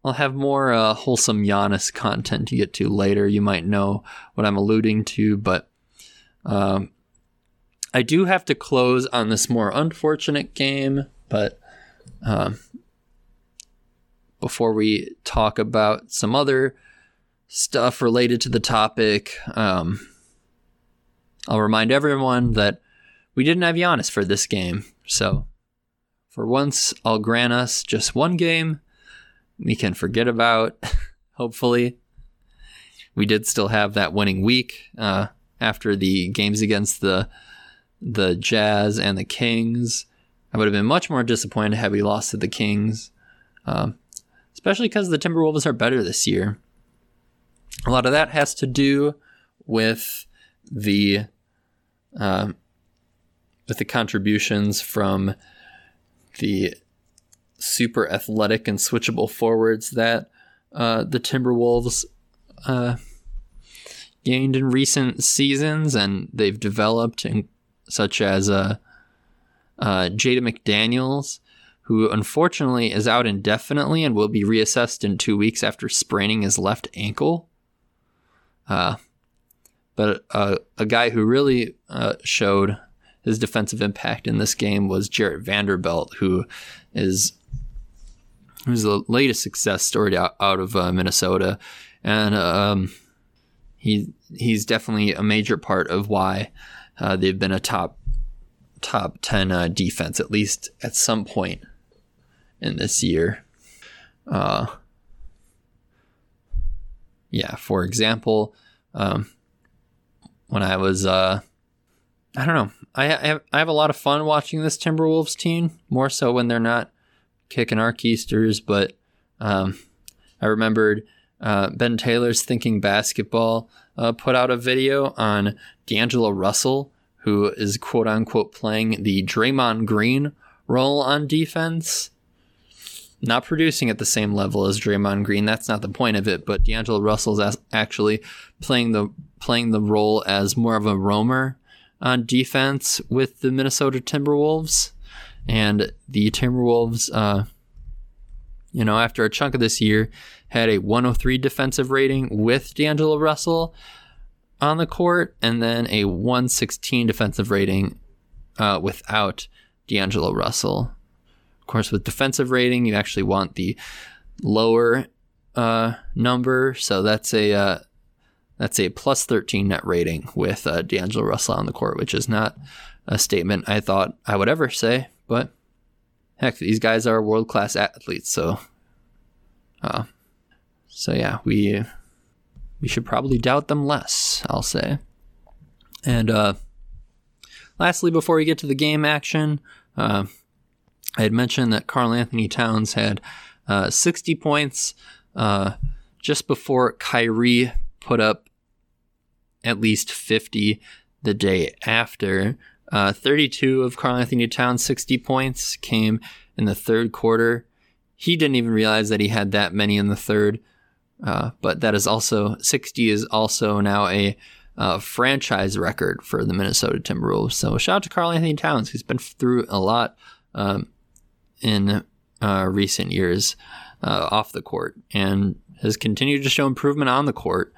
I'll have more uh, wholesome Giannis content to get to later. You might know what I'm alluding to, but um, I do have to close on this more unfortunate game. But um, before we talk about some other stuff related to the topic, um, I'll remind everyone that we didn't have Giannis for this game. So, for once, I'll grant us just one game we can forget about, hopefully. We did still have that winning week uh, after the games against the the Jazz and the Kings. I would have been much more disappointed had we lost to the Kings, um, especially because the Timberwolves are better this year. A lot of that has to do with the um, with the contributions from the super athletic and switchable forwards that uh, the Timberwolves uh, gained in recent seasons, and they've developed, in, such as uh, uh, Jaden McDaniels, who unfortunately is out indefinitely and will be reassessed in two weeks after spraining his left ankle. Uh, but uh, a guy who really uh, showed his defensive impact in this game was Jarred Vanderbilt, who is who's the latest success story out, out of uh, Minnesota, and um, he he's definitely a major part of why uh, they've been a top top 10 uh, defense, at least at some point in this year. Uh, yeah, for example, um, when I was, uh, I don't know, I, I, have, I have a lot of fun watching this Timberwolves team, more so when they're not kicking our keisters, but um, I remembered uh, Ben Taylor's Thinking Basketball uh, put out a video on D'Angelo Russell, who is quote unquote playing the Draymond Green role on defense. Not producing at the same level as Draymond Green. That's not the point of it. But D'Angelo Russell's actually playing the playing the role as more of a roamer on defense with the Minnesota Timberwolves, and the Timberwolves. Uh, you know, after a chunk of this year, had a 103 defensive rating with D'Angelo Russell on the court, and then a 116 defensive rating uh, without D'Angelo Russell. Of course, with defensive rating, you actually want the lower uh, number, so that's a uh, that's a plus 13 net rating with uh, D'Angelo Russell on the court, which is not a statement I thought I would ever say, but heck, these guys are world class athletes, so uh, so yeah, we we should probably doubt them less. I'll say. And uh, lastly, before we get to the game action, uh, I had mentioned that Karl-Anthony Towns had uh, 60 points uh, just before Kyrie put up at least 50 the day after. Uh, 32 of Karl-Anthony Towns' 60 points came in the third quarter. He didn't even realize that he had that many in the third. Uh, but that is also 60 is also now a uh, franchise record for the Minnesota Timberwolves. So shout out to Karl-Anthony Towns. He's been through a lot um, in uh, recent years uh, off the court and has continued to show improvement on the court.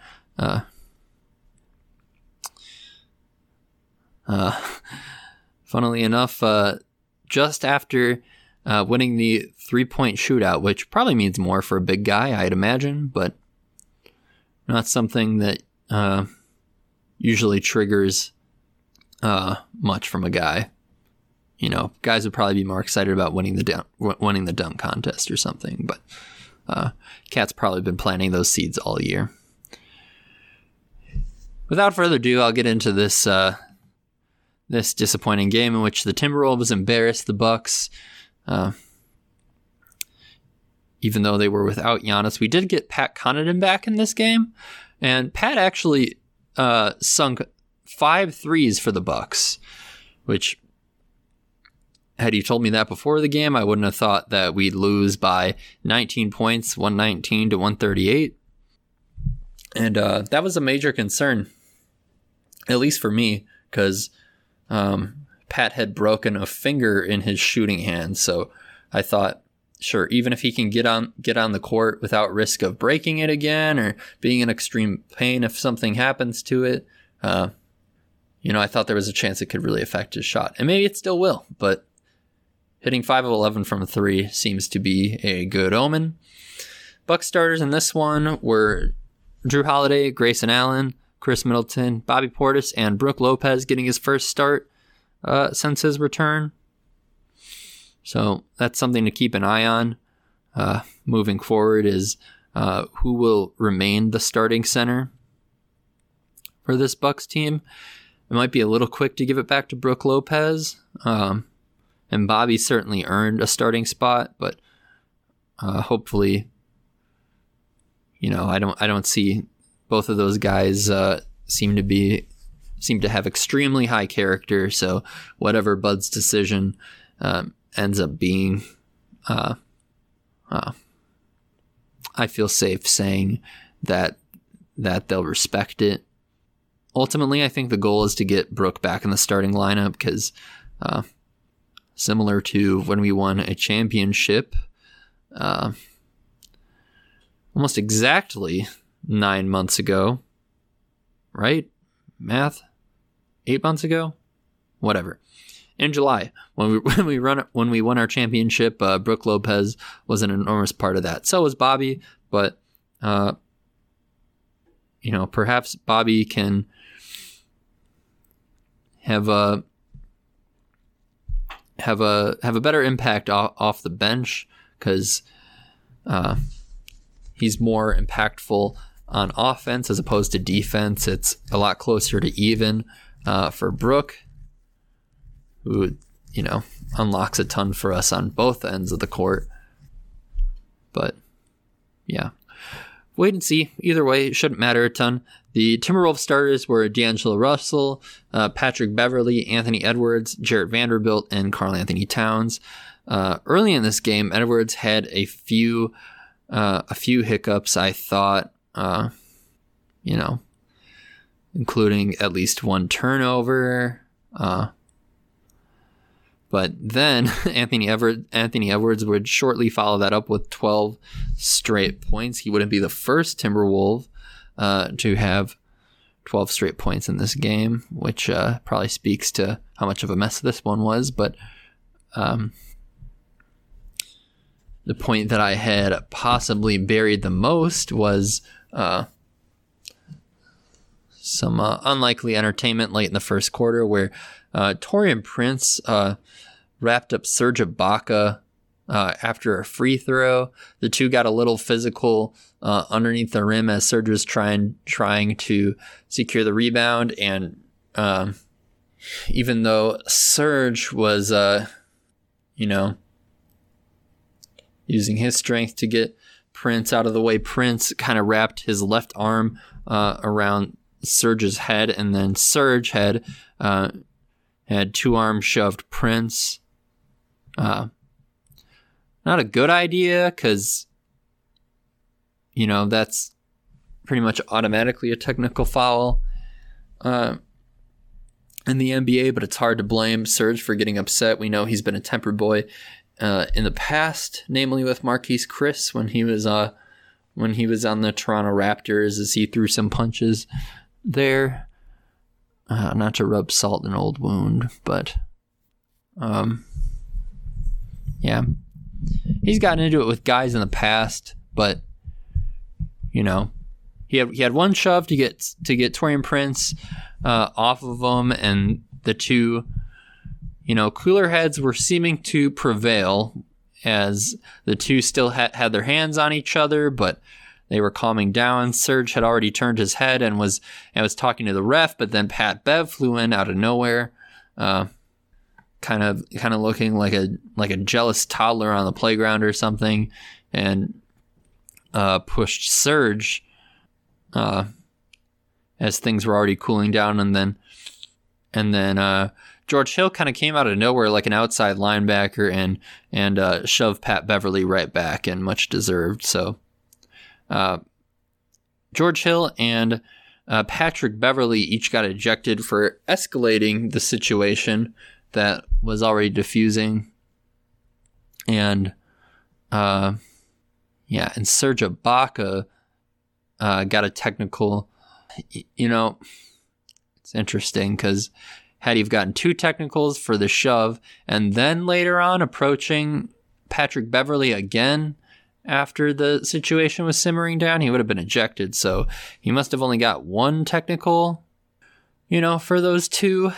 Uh, uh, funnily enough, just after uh, winning the three point shootout, which probably means more for a big guy, I'd imagine, but not something that uh, usually triggers uh, much from a guy. You know, guys would probably be more excited about winning the dunk, winning the dunk contest or something, but uh, KAT's probably been planting those seeds all year. Without further ado, I'll get into this uh, this disappointing game in which the Timberwolves embarrassed the Bucks uh, even though they were without Giannis, we did get Pat Connaughton back in this game, and Pat actually uh, sunk five threes for the Bucks, which had you told me that before the game, I wouldn't have thought that we'd lose by 19 points, 119 to 138. And uh, that was a major concern, at least for me, because um, Pat had broken a finger in his shooting hand. So I thought, sure, even if he can get on get on the court without risk of breaking it again or being in extreme pain if something happens to it, uh, you know, I thought there was a chance it could really affect his shot, and maybe it still will. But hitting five of eleven from three seems to be a good omen. Buck starters in this one were Jrue Holiday, Grayson Allen, Khris Middleton, Bobby Portis, and Brook Lopez getting his first start uh, since his return. So that's something to keep an eye on uh, moving forward is uh, who will remain the starting center for this Bucks team. It might be a little quick to give it back to Brook Lopez. Um, and Bobby certainly earned a starting spot, but uh, hopefully, you know, I don't I don't see both of those guys uh, seem to be seem to have extremely high character. So whatever Bud's decision um, ends up being, uh, uh, I feel safe saying that that they'll respect it. Ultimately, I think the goal is to get Brook back in the starting lineup because, uh, similar to when we won a championship, uh, almost exactly nine months ago, right? Math eight months ago, whatever. In July, when we when we run when we won our championship, uh, Brook Lopez was an enormous part of that. So was Bobby, but uh, you know perhaps Bobby can have a have a have a better impact off, off the bench because uh, he's more impactful on offense as opposed to defense. It's a lot closer to even uh, for Brook, who you know unlocks a ton for us on both ends of the court. But yeah, wait and see. Either way, it shouldn't matter a ton. The Timberwolves starters were D'Angelo Russell, uh, Patrick Beverley, Anthony Edwards, Jarred Vanderbilt, and Karl-Anthony Towns. Uh, early in this game, Edwards had a few uh, a few hiccups. I thought, uh, you know, including at least one turnover. Uh, but then Anthony Edwards, Anthony Edwards would shortly follow that up with 12 straight points. He wouldn't be the first Timberwolf uh, to have 12 straight points in this game, which uh, probably speaks to how much of a mess this one was. But um, the point that I had possibly buried the most was uh, some uh, unlikely entertainment late in the first quarter where uh, Taurean Prince uh, wrapped up Serge Ibaka uh, after a free throw. The two got a little physical uh, underneath the rim as Serge was trying trying to secure the rebound, and um, even though Serge was, uh, you know, using his strength to get Prince out of the way, Prince kind of wrapped his left arm uh, around Serge's head, and then Serge had uh, had two arms shoved Prince. Uh, not a good idea because, you know, that's pretty much automatically a technical foul uh, in the NBA, but it's hard to blame Serge for getting upset. We know he's been a temper boy uh, in the past, namely with Marquese Chriss when he was uh, when he was on the Toronto Raptors, as he threw some punches there. Uh, not to rub salt in an old wound, but um, yeah, he's gotten into it with guys in the past, but you know, he had he had one shove to get to get Taurean Prince uh, off of him, and the two, you know, cooler heads were seeming to prevail as the two still had had their hands on each other, but they were calming down. Serge had already turned his head and was and was talking to the ref, but then Pat Bev flew in out of nowhere. Uh, kind of kind of looking like a like a jealous toddler on the playground or something, and uh, pushed Serge uh, as things were already cooling down, and then and then uh, George Hill kind of came out of nowhere like an outside linebacker and and uh, shoved Pat Beverley right back, and much deserved. So uh, George Hill and uh, Patrick Beverley each got ejected for escalating the situation that was already diffusing. And uh, yeah, and Serge Ibaka uh, got a technical. You know, it's interesting because had he gotten two technicals for the shove, and then later on approaching Patrick Beverley again after the situation was simmering down, he would have been ejected. So he must have only got one technical, you know, for those two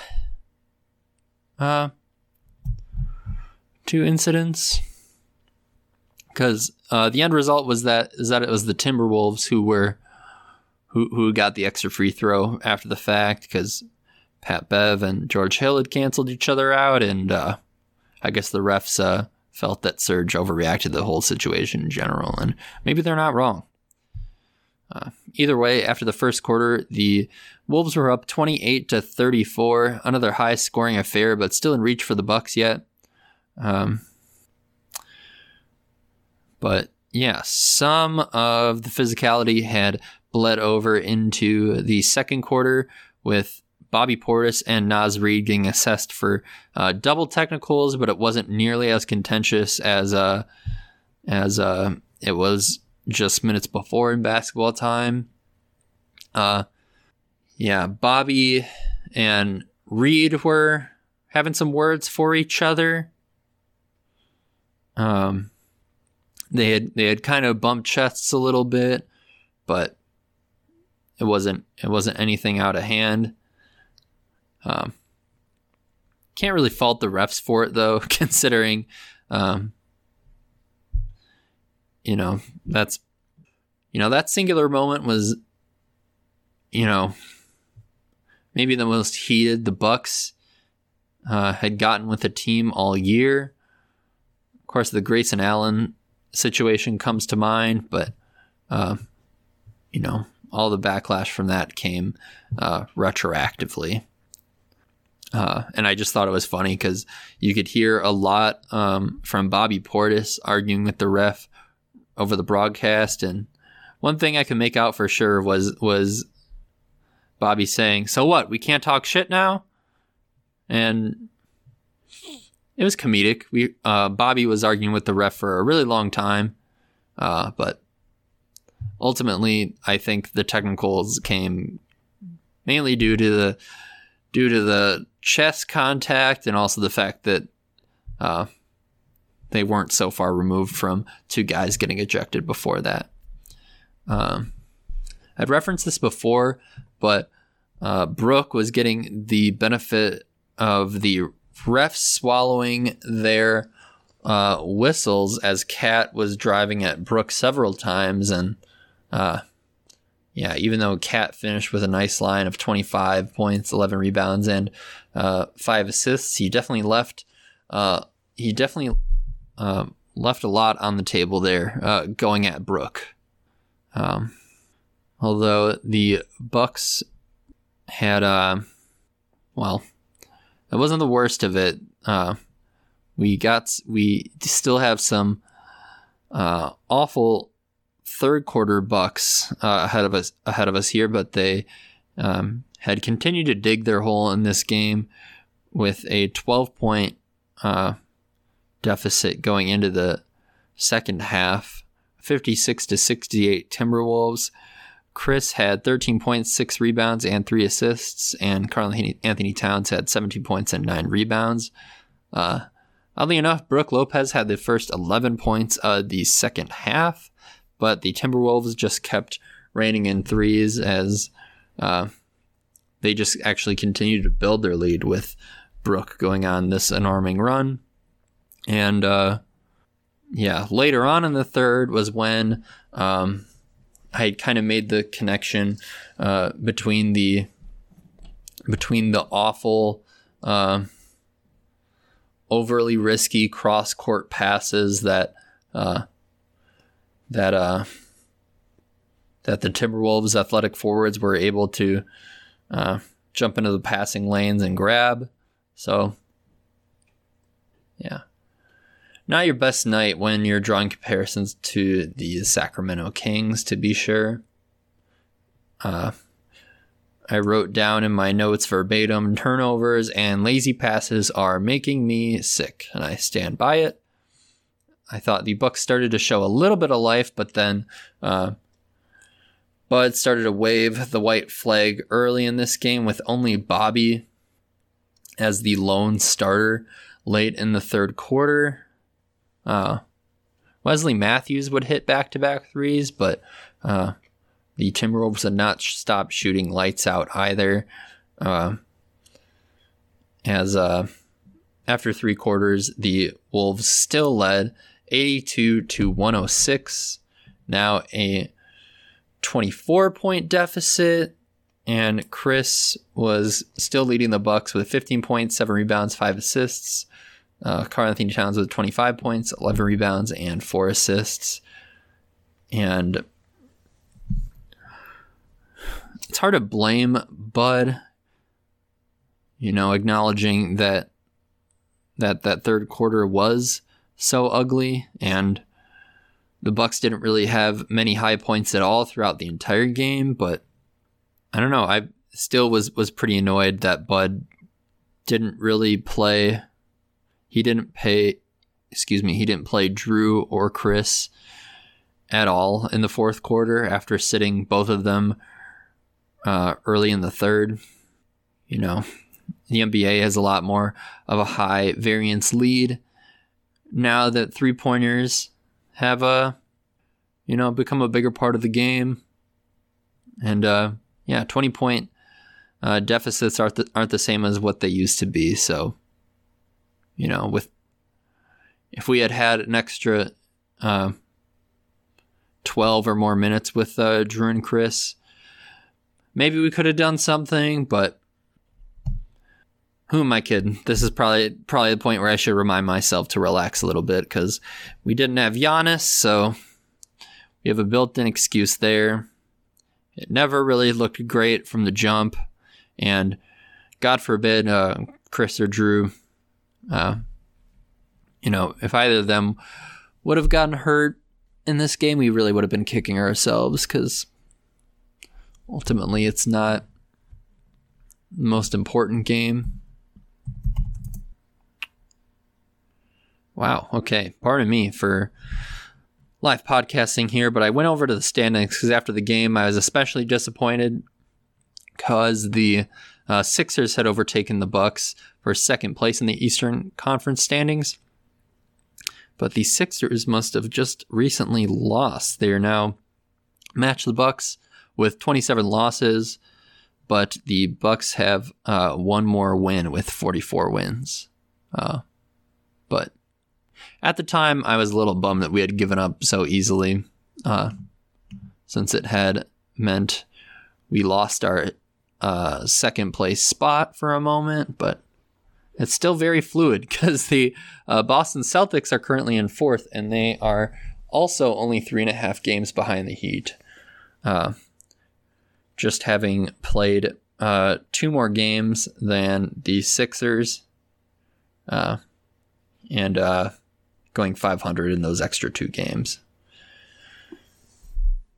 uh, two incidents because uh, the end result was that is that it was the Timberwolves who were who who got the extra free throw after the fact because Pat Bev and George Hill had canceled each other out, and uh, I guess the refs uh, felt that Serge overreacted the whole situation in general, and maybe they're not wrong. Uh, either way, after the first quarter, the Wolves were up 28 to 34, another high scoring affair, but still in reach for the Bucks yet. Um, but yeah, some of the physicality had bled over into the second quarter with Bobby Portis and Naz Reid getting assessed for uh, double technicals, but it wasn't nearly as contentious as uh, as uh, it was just minutes before in basketball time. Uh, yeah, Bobby and Reid were having some words for each other. Um, they had they had kind of bumped chests a little bit, but it wasn't it wasn't anything out of hand. Um, can't really fault the refs for it though, considering, um, you know, that's, you know, that singular moment was, you know, maybe the most heated the Bucks uh, had gotten with the team all year. Of course, the Grayson Allen situation comes to mind, but uh, you know, all the backlash from that came uh, retroactively. Uh, and I just thought it was funny because you could hear a lot um, from Bobby Portis arguing with the ref over the broadcast. And one thing I could make out for sure was was Bobby saying, "So what? We can't talk shit now." And it was comedic. We uh, Bobby was arguing with the ref for a really long time, uh, but ultimately, I think the technicals came mainly due to the due to the chest contact and also the fact that uh, they weren't so far removed from two guys getting ejected before that. Um, I'd referenced this before, but uh, Brook was getting the benefit of the refs swallowing their uh, whistles as KAT was driving at Brook several times, and uh, yeah, even though KAT finished with a nice line of 25 points, 11 rebounds, and uh, five assists, he definitely left. Uh, he definitely um, left a lot on the table there, uh, going at Brook. Um, although the Bucks had, uh, well, it wasn't the worst of it. Uh, we got, we still have some uh, awful third quarter Bucks uh, ahead of us ahead of us here, but they um, had continued to dig their hole in this game with a 12 point uh, deficit going into the second half, 56 to 68 Timberwolves. Khris had 13 points, six rebounds, and three assists, and Karl Anthony Towns had 17 points and nine rebounds. Uh, oddly enough, Brook Lopez had the first 11 points of the second half, but the Timberwolves just kept raining in threes as uh, they just actually continued to build their lead with Brook going on this alarming run. And uh, yeah, later on in the third was when um, I kind of made the connection uh, between the between the awful, uh, overly risky cross court passes that uh, that uh, that the Timberwolves athletic forwards were able to uh, jump into the passing lanes and grab. So, yeah not your best night when you're drawing comparisons to the Sacramento Kings, to be sure. Uh, I wrote down in my notes verbatim turnovers and lazy passes are making me sick, and I stand by it. I thought the Bucks started to show a little bit of life, but then uh, Bud started to wave the white flag early in this game with only Bobby as the lone starter late in the third quarter. Uh, Wesley Matthews would hit back to back threes, but uh, the Timberwolves had not stopped shooting lights out either. Uh, as uh, after three quarters, the Wolves still led 82 to 106. Now a 24 point deficit, and Khris was still leading the Bucks with 15 points, seven rebounds, five assists. Uh, Karl-Anthony Towns with 25 points, 11 rebounds, and four assists. And it's hard to blame Bud, you know, acknowledging that that that third quarter was so ugly and the Bucks didn't really have many high points at all throughout the entire game, but I don't know, I still was was pretty annoyed that Bud didn't really play he didn't pay, excuse me, he didn't play Jrue or Khris at all in the fourth quarter after sitting both of them uh, early in the third. You know, the NBA has a lot more of a high variance lead now that three pointers have a, uh, you know, become a bigger part of the game. And uh, yeah, 20 point uh, deficits aren't the, aren't the same as what they used to be. So you know, with if we had had an extra uh, 12 or more minutes with uh, Jrue and Khris, maybe we could have done something, but who am I kidding? This is probably probably the point where I should remind myself to relax a little bit because we didn't have Giannis, so we have a built-in excuse there. It never really looked great from the jump, and God forbid uh, Khris or Jrue, uh, you know, if either of them would have gotten hurt in this game, we really would have been kicking ourselves because ultimately it's not the most important game. Wow. Okay. Pardon me for live podcasting here, but I went over to the standings because after the game, I was especially disappointed because the uh, Sixers had overtaken the Bucks for second place in the Eastern Conference standings. But the Sixers must have just recently lost. They are now match the Bucks with 27 losses, but the Bucks have uh, one more win with 44 wins. Uh, at the time, I was a little bummed that we had given up so easily, uh, since it had meant we lost our uh, second place spot for a moment, but it's still very fluid because the uh, Boston Celtics are currently in fourth, and they are also only three and a half games behind the Heat. Uh, just having played uh, two more games than the Sixers, uh, and uh, going 500 in those extra two games.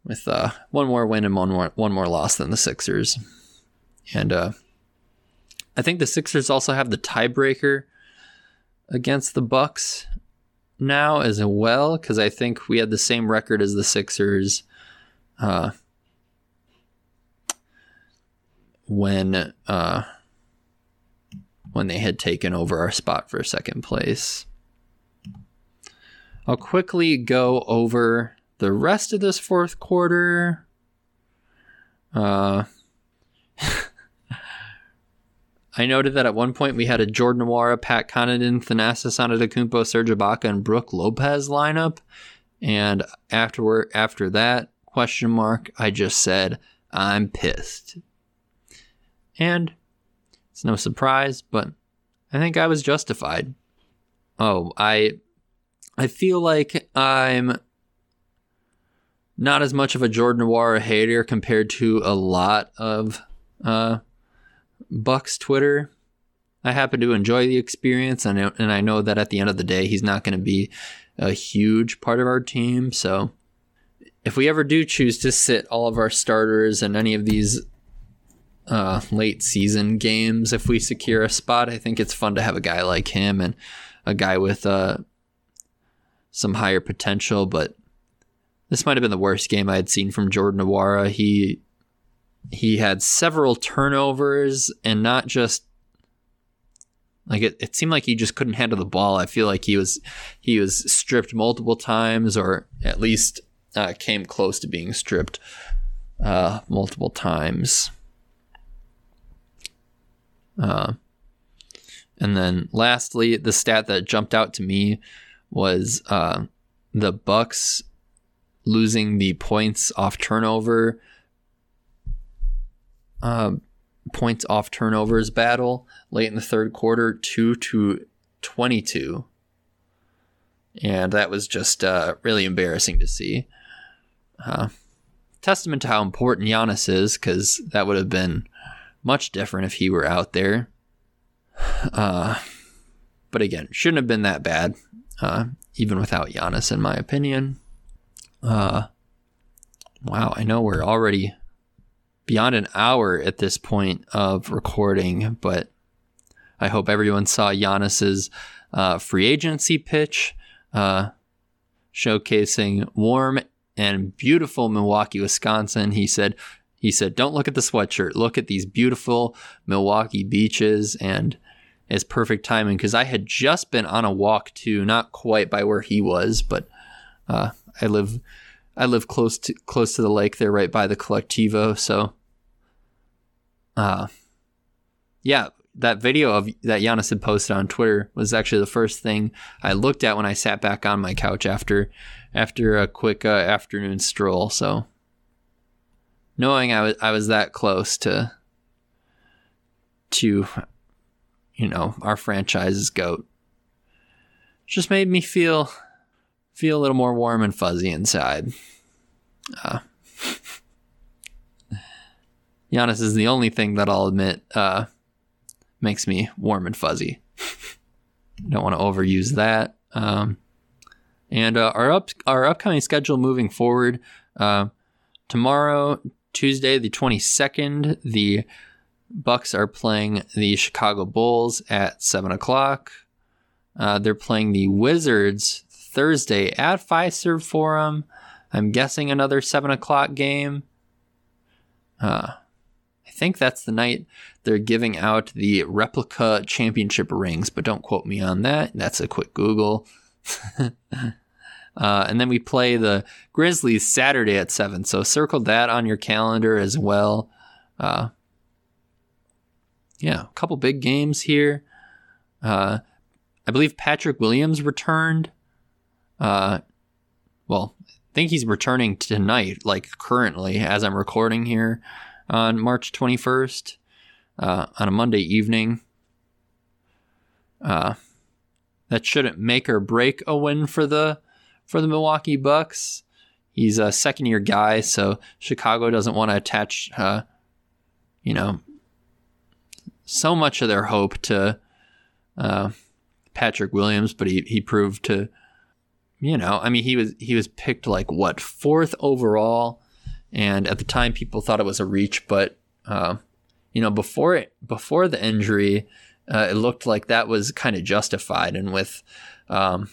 With uh, one more win and one more one more loss than the Sixers, and uh, I think the Sixers also have the tiebreaker against the Bucks now as well because I think we had the same record as the Sixers uh, when uh, when they had taken over our spot for second place. I'll quickly go over the rest of this fourth quarter. Uh, I noted that at one point we had a Jordan Nwora, Pat Connaughton, Thanasis Antetokounmpo, Serge Ibaka, and Brook Lopez lineup. And afterward, after that question mark, I just said, I'm pissed. And it's no surprise, but I think I was justified. Oh, I I feel like I'm not as much of a Jordan Nwora hater compared to a lot of uh, Bucks Twitter. I happen to enjoy the experience, and I, and I know that at the end of the day, he's not going to be a huge part of our team. So, if we ever do choose to sit all of our starters in any of these uh, late season games, if we secure a spot, I think it's fun to have a guy like him and a guy with uh, some higher potential. But this might have been the worst game I had seen from Jordan Nwora. He he had several turnovers and not just like it, it seemed like he just couldn't handle the ball. I feel like he was he was stripped multiple times or at least uh, came close to being stripped uh, multiple times. Uh, and then lastly, the stat that jumped out to me was uh, the Bucks losing the points off turnover uh, points off turnovers battle late in the third quarter, two to twenty-two, and that was just uh, really embarrassing to see. Uh, testament to how important Giannis is, because that would have been much different if he were out there. Uh, but again, shouldn't have been that bad, uh, even without Giannis, in my opinion. Uh, wow, I know we're already beyond an hour at this point of recording, but I hope everyone saw Giannis's uh, free agency pitch, uh, showcasing warm and beautiful Milwaukee, Wisconsin. He said, he said, "Don't look at the sweatshirt. Look at these beautiful Milwaukee beaches." And it's perfect timing because I had just been on a walk to not quite by where he was, but uh, I live I live close to close to the lake there, right by the Colectivo. So uh, yeah, that video of that Giannis had posted on Twitter was actually the first thing I looked at when I sat back on my couch after after a quick uh, afternoon stroll. So knowing I was I was that close to to you know our franchise's goat just made me feel feel a little more warm and fuzzy inside. Uh, Giannis is the only thing that I'll admit uh, makes me warm and fuzzy. Don't want to overuse that. Um, and uh, our up our upcoming schedule moving forward. Uh, tomorrow, Tuesday the twenty second, the Bucks are playing the Chicago Bulls at seven o'clock. Uh, they're playing the Wizards Thursday at Fiserv Forum. I'm guessing another seven o'clock game. Uh, I think that's the night they're giving out the replica championship rings, but don't quote me on that. That's a quick Google. uh, and then we play the Grizzlies Saturday at 7. So circle that on your calendar as well. Uh, yeah, a couple big games here. Uh, I believe Patrick Williams returned. Uh, well, I think he's returning tonight, like currently as I'm recording here on March 21st uh, on a Monday evening. Uh, that shouldn't make or break a win for the for the Milwaukee Bucks. He's a second year guy, so Chicago doesn't want to attach, uh, you know, so much of their hope to uh, Patrick Williams, but he, he proved to, you know, I mean, he was he was picked like what fourth overall, and at the time people thought it was a reach, but uh, you know, before it before the injury, uh, it looked like that was kind of justified, and with um,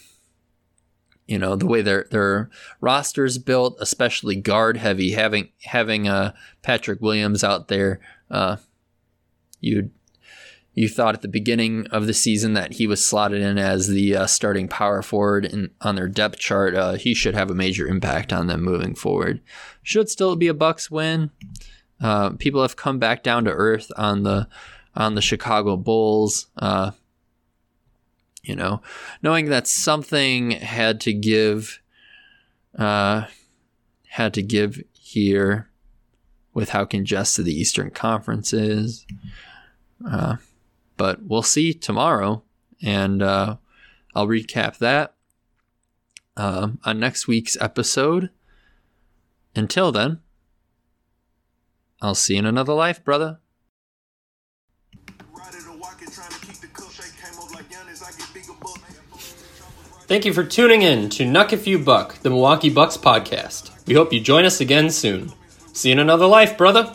you know the way their their rosters built, especially guard heavy, having having uh, Patrick Williams out there, uh, you'd you thought at the beginning of the season that he was slotted in as the uh, starting power forward in, on their depth chart. Uh, he should have a major impact on them moving forward. Should still be a Bucks win. Uh, people have come back down to earth on the on the Chicago Bulls. Uh, you know, knowing that something had to give, uh, had to give here with how congested the Eastern Conference is. Uh, but we'll see tomorrow, and uh, I'll recap that uh, on next week's episode. Until then, I'll see you in another life, brother. Thank you for tuning in to Nuck If You Buck, the Milwaukee Bucks podcast. We hope you join us again soon. See you in another life, brother.